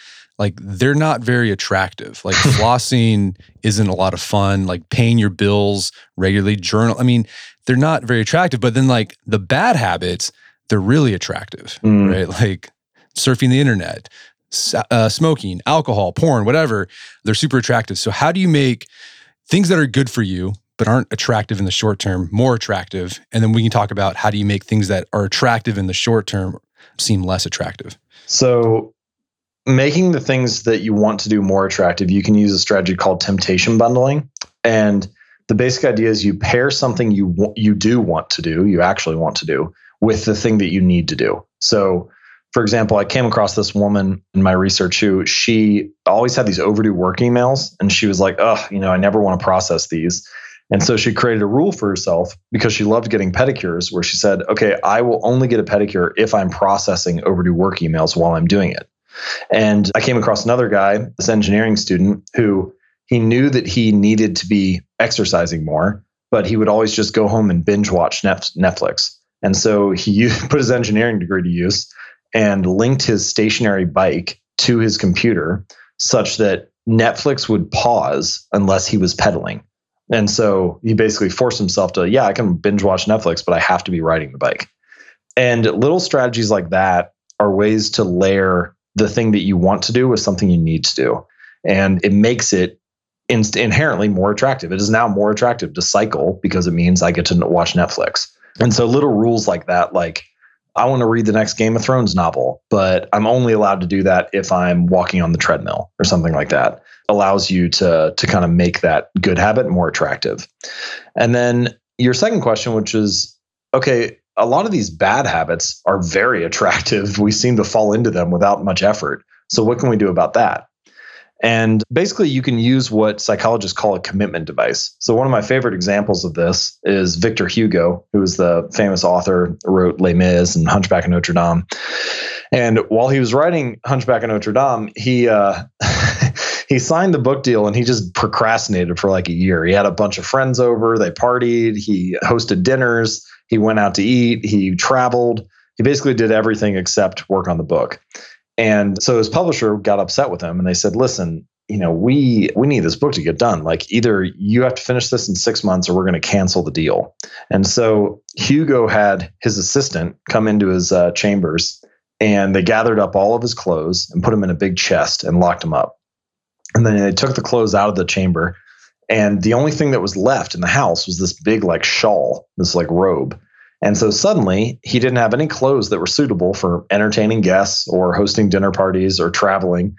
like they're not very attractive. Like flossing isn't a lot of fun, like paying your bills regularly, journal. I mean, they're not very attractive, but then like the bad habits they're really attractive, mm. right? Like surfing the internet, uh, smoking, alcohol, porn, whatever. They're super attractive. So how do you make things that are good for you but aren't attractive in the short term more attractive? And then we can talk about how do you make things that are attractive in the short term seem less attractive? So, making the things that you want to do more attractive, you can use a strategy called temptation bundling. And the basic idea is you pair something you you do want to do, you actually want to do, with the thing that you need to do. So, for example, I came across this woman in my research who she always had these overdue work emails, and she was like, "Oh, you know, I never want to process these." And so she created a rule for herself because she loved getting pedicures, where she said, "Okay, I will only get a pedicure if I'm processing overdue work emails while I'm doing it." And I came across another guy, this engineering student, who he knew that he needed to be exercising more, but he would always just go home and binge watch Netflix. And so he put his engineering degree to use and linked his stationary bike to his computer such that Netflix would pause unless he was pedaling. And so he basically forced himself to, yeah, I can binge watch Netflix, but I have to be riding the bike. And little strategies like that are ways to layer the thing that you want to do with something you need to do. And it makes it inherently more attractive. It is now more attractive to cycle because it means I get to watch Netflix. And so little rules like that, like I want to read the next Game of Thrones novel, but I'm only allowed to do that if I'm walking on the treadmill or something like that. Allows you to to kind of make that good habit more attractive. And then your second question, which is okay, a lot of these bad habits are very attractive. We seem to fall into them without much effort. So what can we do about that? And basically, you can use what psychologists call a commitment device. So, one of my favorite examples of this is Victor Hugo, who is the famous author, wrote Les Mis and Hunchback of Notre Dame. And while he was writing Hunchback of Notre Dame, he uh, he signed the book deal and he just procrastinated for like a year. He had a bunch of friends over, they partied, he hosted dinners, he went out to eat, he traveled. He basically did everything except work on the book. And so his publisher got upset with him and they said, listen, you know, we we need this book to get done. Like either you have to finish this in 6 months or we're going to cancel the deal. And so Hugo had his assistant come into his uh, chambers and they gathered up all of his clothes and put them in a big chest and locked them up. And then they took the clothes out of the chamber and the only thing that was left in the house was this big like shawl, this like robe. And so suddenly he didn't have any clothes that were suitable for entertaining guests or hosting dinner parties or traveling.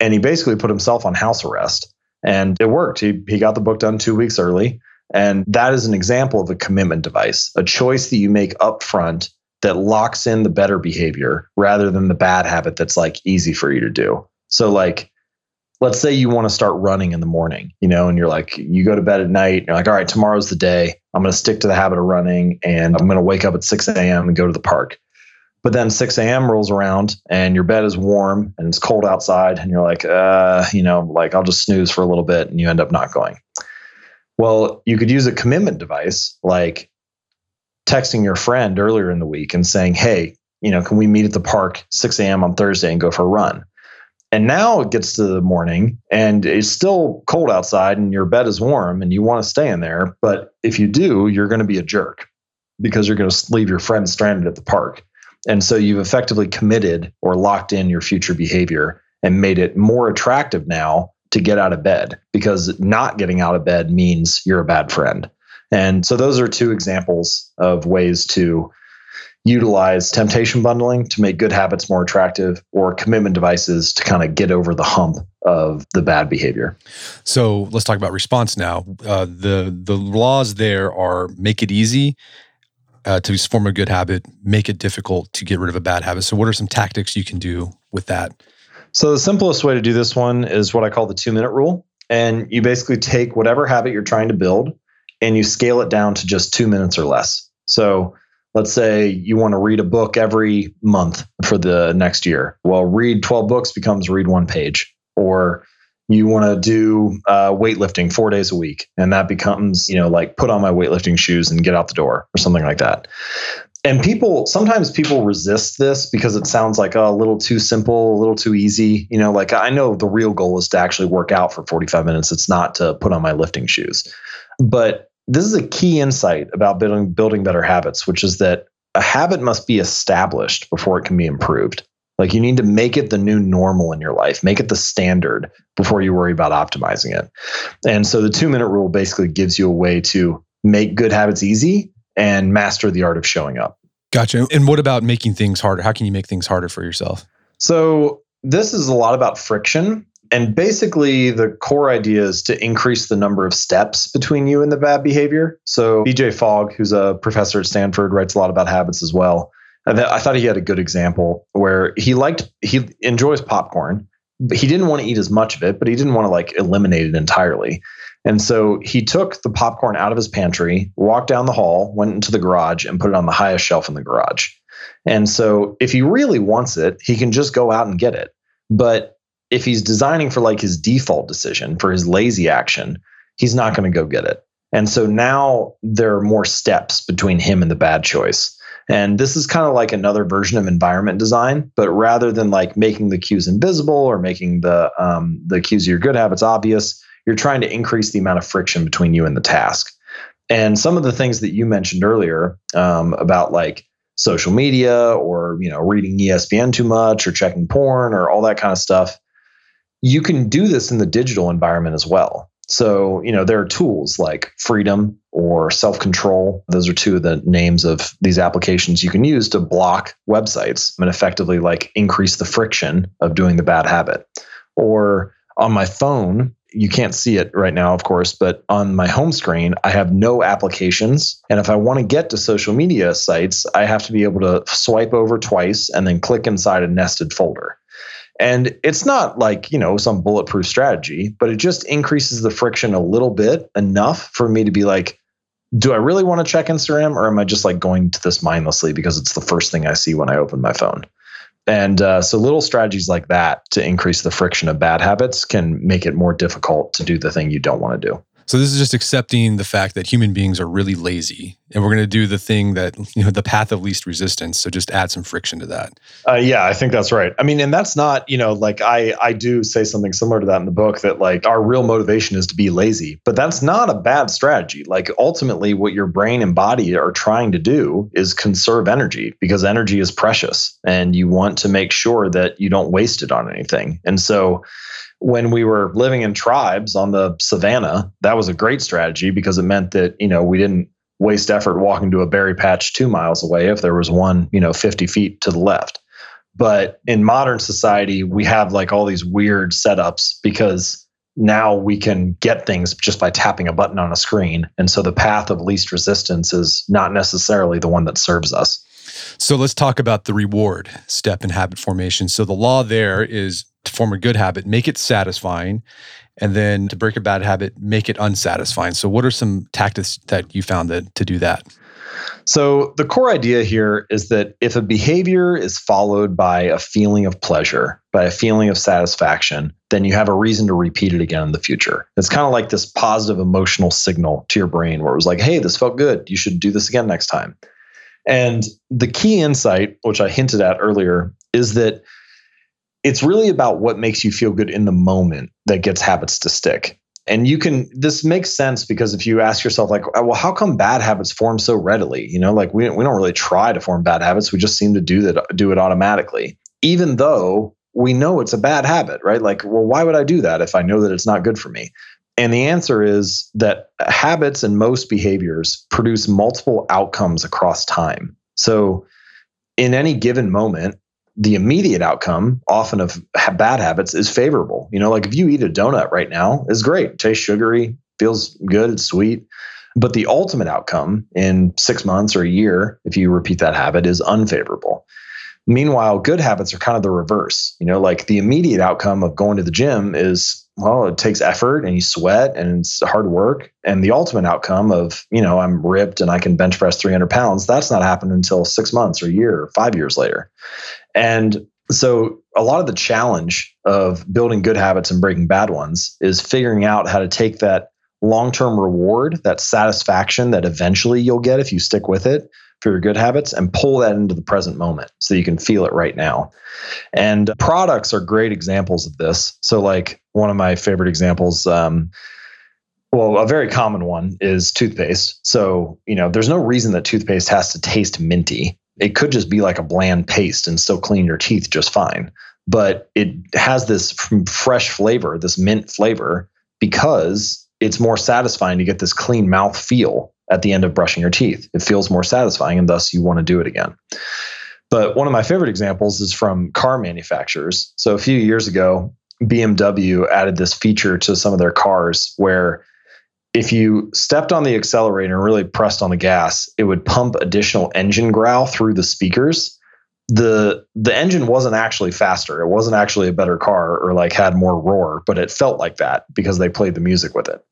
And he basically put himself on house arrest. And it worked. He, he got the book done two weeks early. And that is an example of a commitment device, a choice that you make up front that locks in the better behavior rather than the bad habit that's like easy for you to do. So, like, let's say you want to start running in the morning, you know, and you're like, you go to bed at night, you're like, all right, tomorrow's the day. I'm going to stick to the habit of running and I'm going to wake up at 6 a.m. and go to the park. But then 6 a.m. rolls around and your bed is warm and it's cold outside and you're like, uh, you know, like I'll just snooze for a little bit and you end up not going. Well, you could use a commitment device like texting your friend earlier in the week and saying, hey, you know, can we meet at the park 6 a.m. on Thursday and go for a run? And now it gets to the morning and it's still cold outside and your bed is warm and you want to stay in there. But if you do, you're going to be a jerk because you're going to leave your friend stranded at the park. And so you've effectively committed or locked in your future behavior and made it more attractive now to get out of bed because not getting out of bed means you're a bad friend. And so those are two examples of ways to utilize temptation bundling to make good habits more attractive or commitment devices to kind of get over the hump of the bad behavior. So let's talk about response now. Uh, the the laws there are make it easy uh, to form a good habit, make it difficult to get rid of a bad habit. So what are some tactics you can do with that? So the simplest way to do this one is what I call the two minute rule. And you basically take whatever habit you're trying to build and you scale it down to just two minutes or less. So let's say you want to read a book every month for the next year. Well, read 12 books becomes read one page. Or you want to do uh, weightlifting four days a week, and that becomes, you know, like put on my weightlifting shoes and get out the door or something like that. And people, sometimes people resist this because it sounds like oh, a little too simple, a little too easy. You know, like I know the real goal is to actually work out for 45 minutes. It's not to put on my lifting shoes. But this is a key insight about building building better habits, which is that a habit must be established before it can be improved. Like you need to make it the new normal in your life, make it the standard before you worry about optimizing it. And so the two minute rule basically gives you a way to make good habits easy and master the art of showing up. Gotcha. And what about making things harder? How can you make things harder for yourself? So this is a lot about friction. And basically, the core idea is to increase the number of steps between you and the bad behavior. So, BJ Fogg, who's a professor at Stanford, writes a lot about habits as well. And I thought he had a good example where he liked, he enjoys popcorn, but he didn't want to eat as much of it, but he didn't want to like eliminate it entirely. And so he took the popcorn out of his pantry, walked down the hall, went into the garage, and put it on the highest shelf in the garage. And so if he really wants it, he can just go out and get it. But if he's designing for like his default decision, for his lazy action, he's not going to go get it. And so now there are more steps between him and the bad choice. And this is kind of like another version of environment design, but rather than like making the cues invisible or making the um, the cues of your good habits obvious, you're trying to increase the amount of friction between you and the task. And some of the things that you mentioned earlier um, about like social media or you know reading ESPN too much or checking porn or all that kind of stuff, you can do this in the digital environment as well. So, you know, there are tools like Freedom or Self Control. Those are two of the names of these applications you can use to block websites and effectively like increase the friction of doing the bad habit. Or on my phone, you can't see it right now, of course, but on my home screen, I have no applications. And if I want to get to social media sites, I have to be able to swipe over twice and then click inside a nested folder. And it's not like, you know, some bulletproof strategy, but it just increases the friction a little bit enough for me to be like, do I really want to check Instagram or am I just like going to this mindlessly because it's the first thing I see when I open my phone? And uh, so little strategies like that to increase the friction of bad habits can make it more difficult to do the thing you don't want to do. So this is just accepting the fact that human beings are really lazy, and we're going to do the thing that you know the path of least resistance. So just add some friction to that. Uh, yeah, I think that's right. I mean, and that's not you know like I I do say something similar to that in the book that like our real motivation is to be lazy, but that's not a bad strategy. Like ultimately, what your brain and body are trying to do is conserve energy because energy is precious, and you want to make sure that you don't waste it on anything. And so when we were living in tribes on the savannah, that was a great strategy because it meant that, you know, we didn't waste effort walking to a berry patch two miles away if there was one, you know, 50 feet to the left. But in modern society, we have like all these weird setups because now we can get things just by tapping a button on a screen. And so the path of least resistance is not necessarily the one that serves us. So let's talk about the reward step in habit formation. So the law there is to form a good habit, make it satisfying. And then to break a bad habit, make it unsatisfying. So, what are some tactics that you found that, to do that? So, the core idea here is that if a behavior is followed by a feeling of pleasure, by a feeling of satisfaction, then you have a reason to repeat it again in the future. It's kind of like this positive emotional signal to your brain where it was like, hey, this felt good. You should do this again next time. And the key insight, which I hinted at earlier, is that it's really about what makes you feel good in the moment that gets habits to stick. And you can, this makes sense because if you ask yourself, like, oh, well, how come bad habits form so readily? You know, like we, we don't really try to form bad habits. We just seem to do that, do it automatically, even though we know it's a bad habit, right? Like, well, why would I do that if I know that it's not good for me? And the answer is that habits and most behaviors produce multiple outcomes across time. So, in any given moment, the immediate outcome often of bad habits is favorable. You know, like if you eat a donut right now, is great, tastes sugary, feels good, it's sweet. But the ultimate outcome in six months or a year, if you repeat that habit, is unfavorable. Meanwhile, good habits are kind of the reverse. You know, like the immediate outcome of going to the gym is, well, it takes effort and you sweat and it's hard work. And the ultimate outcome of, you know, I'm ripped and I can bench press 300 pounds, that's not happened until six months or a year or five years later. And so a lot of the challenge of building good habits and breaking bad ones is figuring out how to take that long-term reward, that satisfaction that eventually you'll get if you stick with it, for your good habits and pull that into the present moment so you can feel it right now. And products are great examples of this. So, like one of my favorite examples, um, well, a very common one is toothpaste. So, you know, there's no reason that toothpaste has to taste minty. It could just be like a bland paste and still clean your teeth just fine. But it has this fresh flavor, this mint flavor, because it's more satisfying to get this clean mouth feel at the end of brushing your teeth. It feels more satisfying, and thus you want to do it again. But one of my favorite examples is from car manufacturers. So a few years ago, BMW added this feature to some of their cars where if you stepped on the accelerator and really pressed on the gas, it would pump additional engine growl through the speakers. The the engine wasn't actually faster. It wasn't actually a better car or like had more roar, but it felt like that because they played the music with it.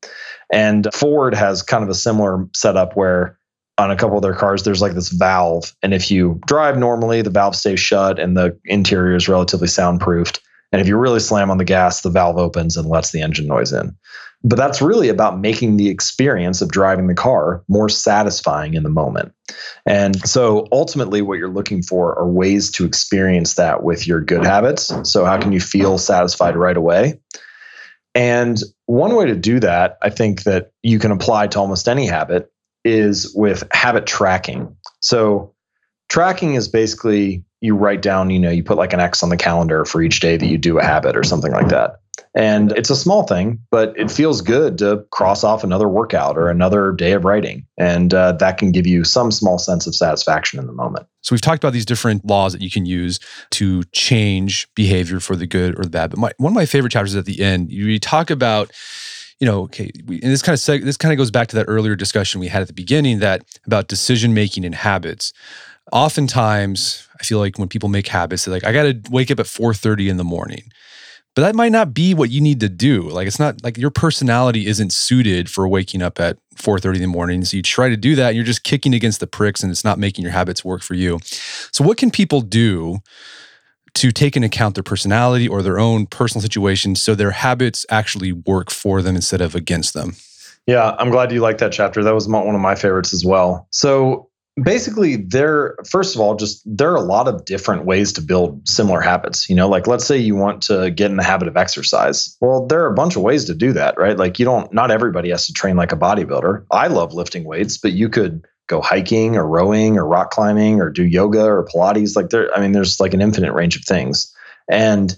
And Ford has kind of a similar setup where on a couple of their cars there's like this valve and if you drive normally the valve stays shut and the interior is relatively soundproofed and if you really slam on the gas the valve opens and lets the engine noise in but that's really about making the experience of driving the car more satisfying in the moment and so ultimately what you're looking for are ways to experience that with your good habits so how can you feel satisfied right away and one way to do that i think that you can apply to almost any habit is with habit tracking. So tracking is basically you write down, you know, you put like an X on the calendar for each day that you do a habit or something like that. And it's a small thing, but it feels good to cross off another workout or another day of writing. And uh, that can give you some small sense of satisfaction in the moment. So we've talked about these different laws that you can use to change behavior for the good or the bad. But my, one of my favorite chapters at the end, you talk about you know, okay, we, and this kind of seg- this kind of goes back to that earlier discussion we had at the beginning that about decision making and habits. Oftentimes, I feel like when people make habits, they're like, I got to wake up at 4:30 in the morning. But that might not be what you need to do. Like it's not like your personality isn't suited for waking up at 4:30 in the morning. So you try to do that and you're just kicking against the pricks and it's not making your habits work for you. So what can people do to take into account their personality or their own personal situation so their habits actually work for them instead of against them. Yeah, I'm glad you like that chapter. That was one of my favorites as well. So basically there first of all just there are a lot of different ways to build similar habits you know like let's say you want to get in the habit of exercise well there are a bunch of ways to do that right like you don't not everybody has to train like a bodybuilder i love lifting weights but you could go hiking or rowing or rock climbing or do yoga or Pilates. Like there, I mean, there's like an infinite range of things. And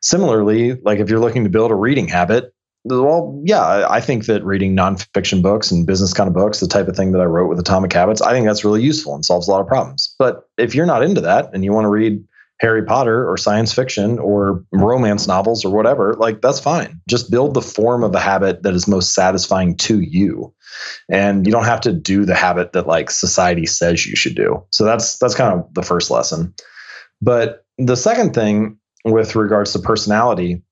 similarly, like if you're looking to build a reading habit, well, yeah, I think that reading nonfiction books and business kind of books, the type of thing that I wrote with Atomic Habits, I think that's really useful and solves a lot of problems. But if you're not into that and you want to read Harry Potter or science fiction or romance novels or whatever, like that's fine. Just build the form of a habit that is most satisfying to you and you don't have to do the habit that like society says you should do so that's that's kind of the first lesson but the second thing with regards to personality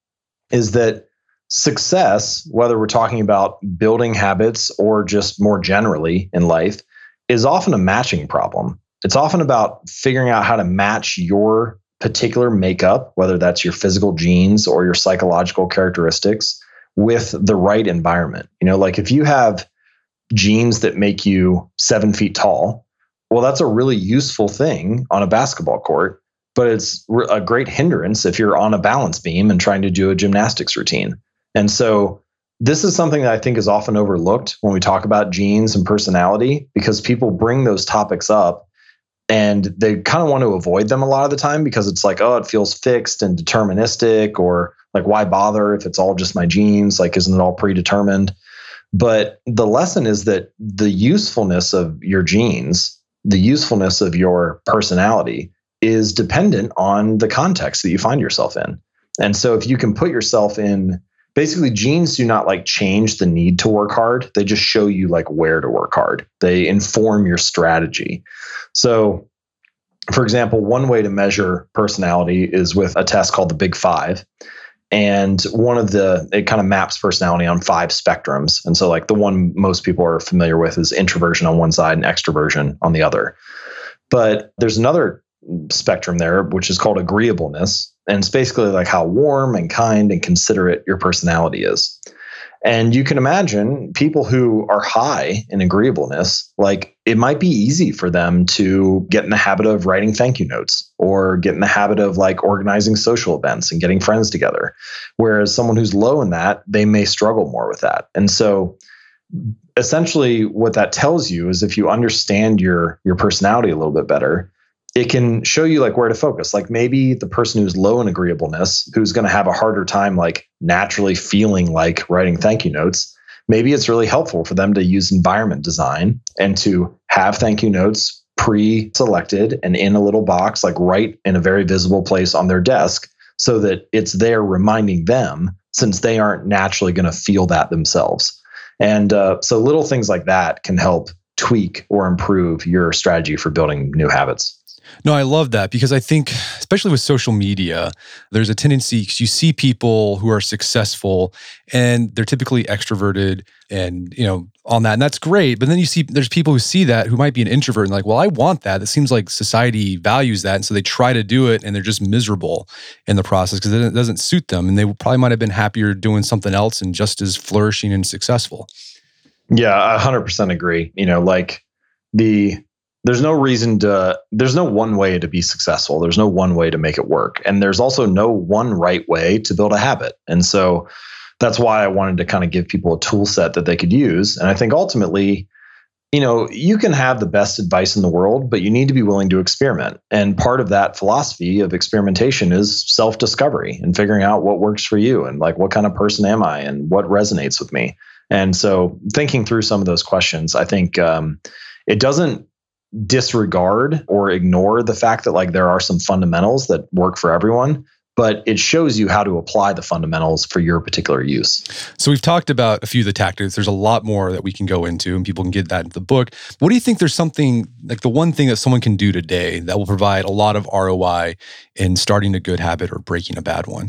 is that success whether we're talking about building habits or just more generally in life is often a matching problem it's often about figuring out how to match your particular makeup whether that's your physical genes or your psychological characteristics with the right environment you know like if you have genes that make you seven feet tall. Well, that's a really useful thing on a basketball court, but it's a great hindrance if you're on a balance beam and trying to do a gymnastics routine. And so, this is something that I think is often overlooked when we talk about genes and personality because people bring those topics up and they kind of want to avoid them a lot of the time because it's like, oh, it feels fixed and deterministic, or like, why bother if it's all just my genes? Like, isn't it all predetermined? But the lesson is that the usefulness of your genes, the usefulness of your personality is dependent on the context that you find yourself in. And so if you can put yourself in basically genes do not like change the need to work hard, they just show you like where to work hard. They inform your strategy. So for example, one way to measure personality is with a test called the Big 5 and one of the it kind of maps personality on five spectrums. And so like the one most people are familiar with is introversion on one side and extroversion on the other. But there's another spectrum there which is called agreeableness and it's basically like how warm and kind and considerate your personality is and you can imagine people who are high in agreeableness, like it might be easy for them to get in the habit of writing thank you notes or get in the habit of like organizing social events and getting friends together. Whereas someone who's low in that, they may struggle more with that. And so essentially what that tells you is if you understand your your personality a little bit better, it can show you like where to focus. Like maybe the person who's low in agreeableness, who's going to have a harder time like naturally feeling like writing thank you notes, maybe it's really helpful for them to use environment design and to have thank you notes pre-selected and in a little box like right in a very visible place on their desk so that it's there reminding them since they aren't naturally going to feel that themselves. And uh, so little things like that can help tweak or improve your strategy for building new habits. No, I love that because I think, especially with social media, there's a tendency because you see people who are successful and they're typically extroverted and, you know, on that. And that's great. But then you see there's people who see that who might be an introvert and like, well, I want that. It seems like society values that. And so they try to do it and they're just miserable in the process because it doesn't suit them. And they probably might have been happier doing something else and just as flourishing and successful. Yeah, I 100% agree. You know, like the there's no reason to there's no one way to be successful. There's no one way to make it work. And there's also no one right way to build a habit. And so that's why i wanted to kind of give people a tool set that they could use. And i think ultimately you know you can have the best advice in the world but you need to be willing to experiment. And part of that philosophy of experimentation is self discovery and figuring out what works for you and like what kind of person am i and what resonates with me. And so thinking through some of those questions i think um, it doesn't disregard or ignore the fact that like there are some fundamentals that work for everyone but it shows you how to apply the fundamentals for your particular use. So we've talked about a few of the tactics. There's a lot more that we can go into and people can get that in the book. What do you think there's something like the one thing that someone can do today that will provide a lot of ROI in starting a good habit or breaking a bad one?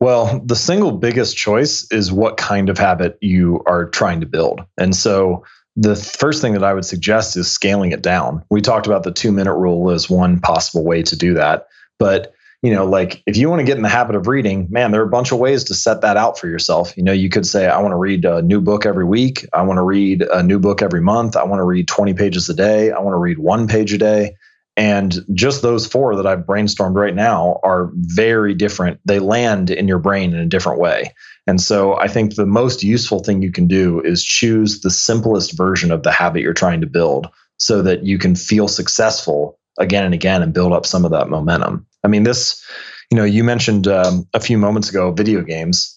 Well, the single biggest choice is what kind of habit you are trying to build. And so the first thing that I would suggest is scaling it down. We talked about the two minute rule as one possible way to do that. But, you know, like if you want to get in the habit of reading, man, there are a bunch of ways to set that out for yourself. You know, you could say, I want to read a new book every week. I want to read a new book every month. I want to read 20 pages a day. I want to read one page a day. And just those four that I've brainstormed right now are very different. They land in your brain in a different way. And so I think the most useful thing you can do is choose the simplest version of the habit you're trying to build so that you can feel successful again and again and build up some of that momentum. I mean, this, you know, you mentioned um, a few moments ago video games.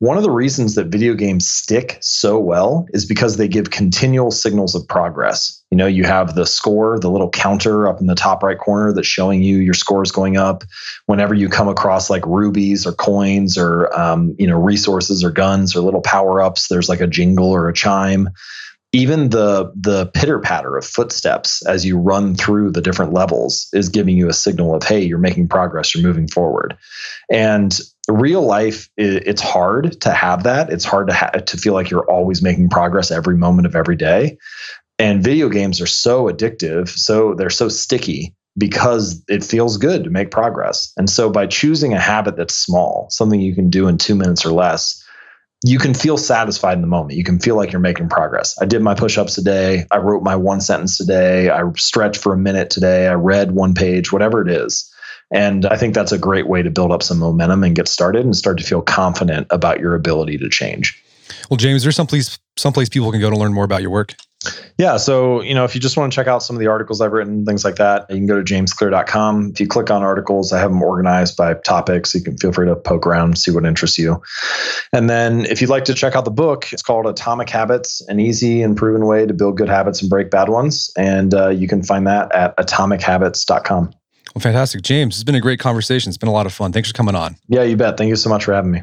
One of the reasons that video games stick so well is because they give continual signals of progress. You know, you have the score, the little counter up in the top right corner that's showing you your score is going up. Whenever you come across like rubies or coins or um, you know resources or guns or little power ups, there's like a jingle or a chime. Even the the pitter patter of footsteps as you run through the different levels is giving you a signal of hey you're making progress you're moving forward. And real life it's hard to have that. It's hard to ha- to feel like you're always making progress every moment of every day and video games are so addictive so they're so sticky because it feels good to make progress and so by choosing a habit that's small something you can do in 2 minutes or less you can feel satisfied in the moment. You can feel like you're making progress. I did my push ups today. I wrote my one sentence today. I stretched for a minute today. I read one page, whatever it is. And I think that's a great way to build up some momentum and get started and start to feel confident about your ability to change. Well, James, is there someplace someplace people can go to learn more about your work? Yeah. So, you know, if you just want to check out some of the articles I've written, things like that, you can go to jamesclear.com. If you click on articles, I have them organized by topics. You can feel free to poke around, see what interests you. And then if you'd like to check out the book, it's called Atomic Habits An Easy and Proven Way to Build Good Habits and Break Bad Ones. And uh, you can find that at atomichabits.com. Well, fantastic. James, it's been a great conversation. It's been a lot of fun. Thanks for coming on. Yeah, you bet. Thank you so much for having me.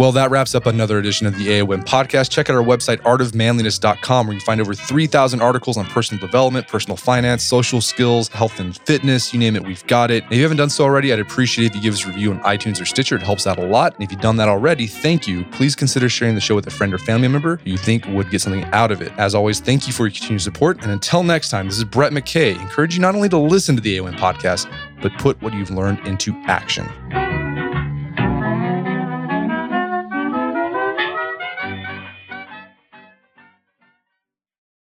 Well, that wraps up another edition of the AOM podcast. Check out our website, artofmanliness.com, where you find over 3,000 articles on personal development, personal finance, social skills, health and fitness. You name it, we've got it. If you haven't done so already, I'd appreciate if you give us a review on iTunes or Stitcher. It helps out a lot. And if you've done that already, thank you. Please consider sharing the show with a friend or family member who you think would get something out of it. As always, thank you for your continued support. And until next time, this is Brett McKay. Encourage you not only to listen to the AOM podcast, but put what you've learned into action.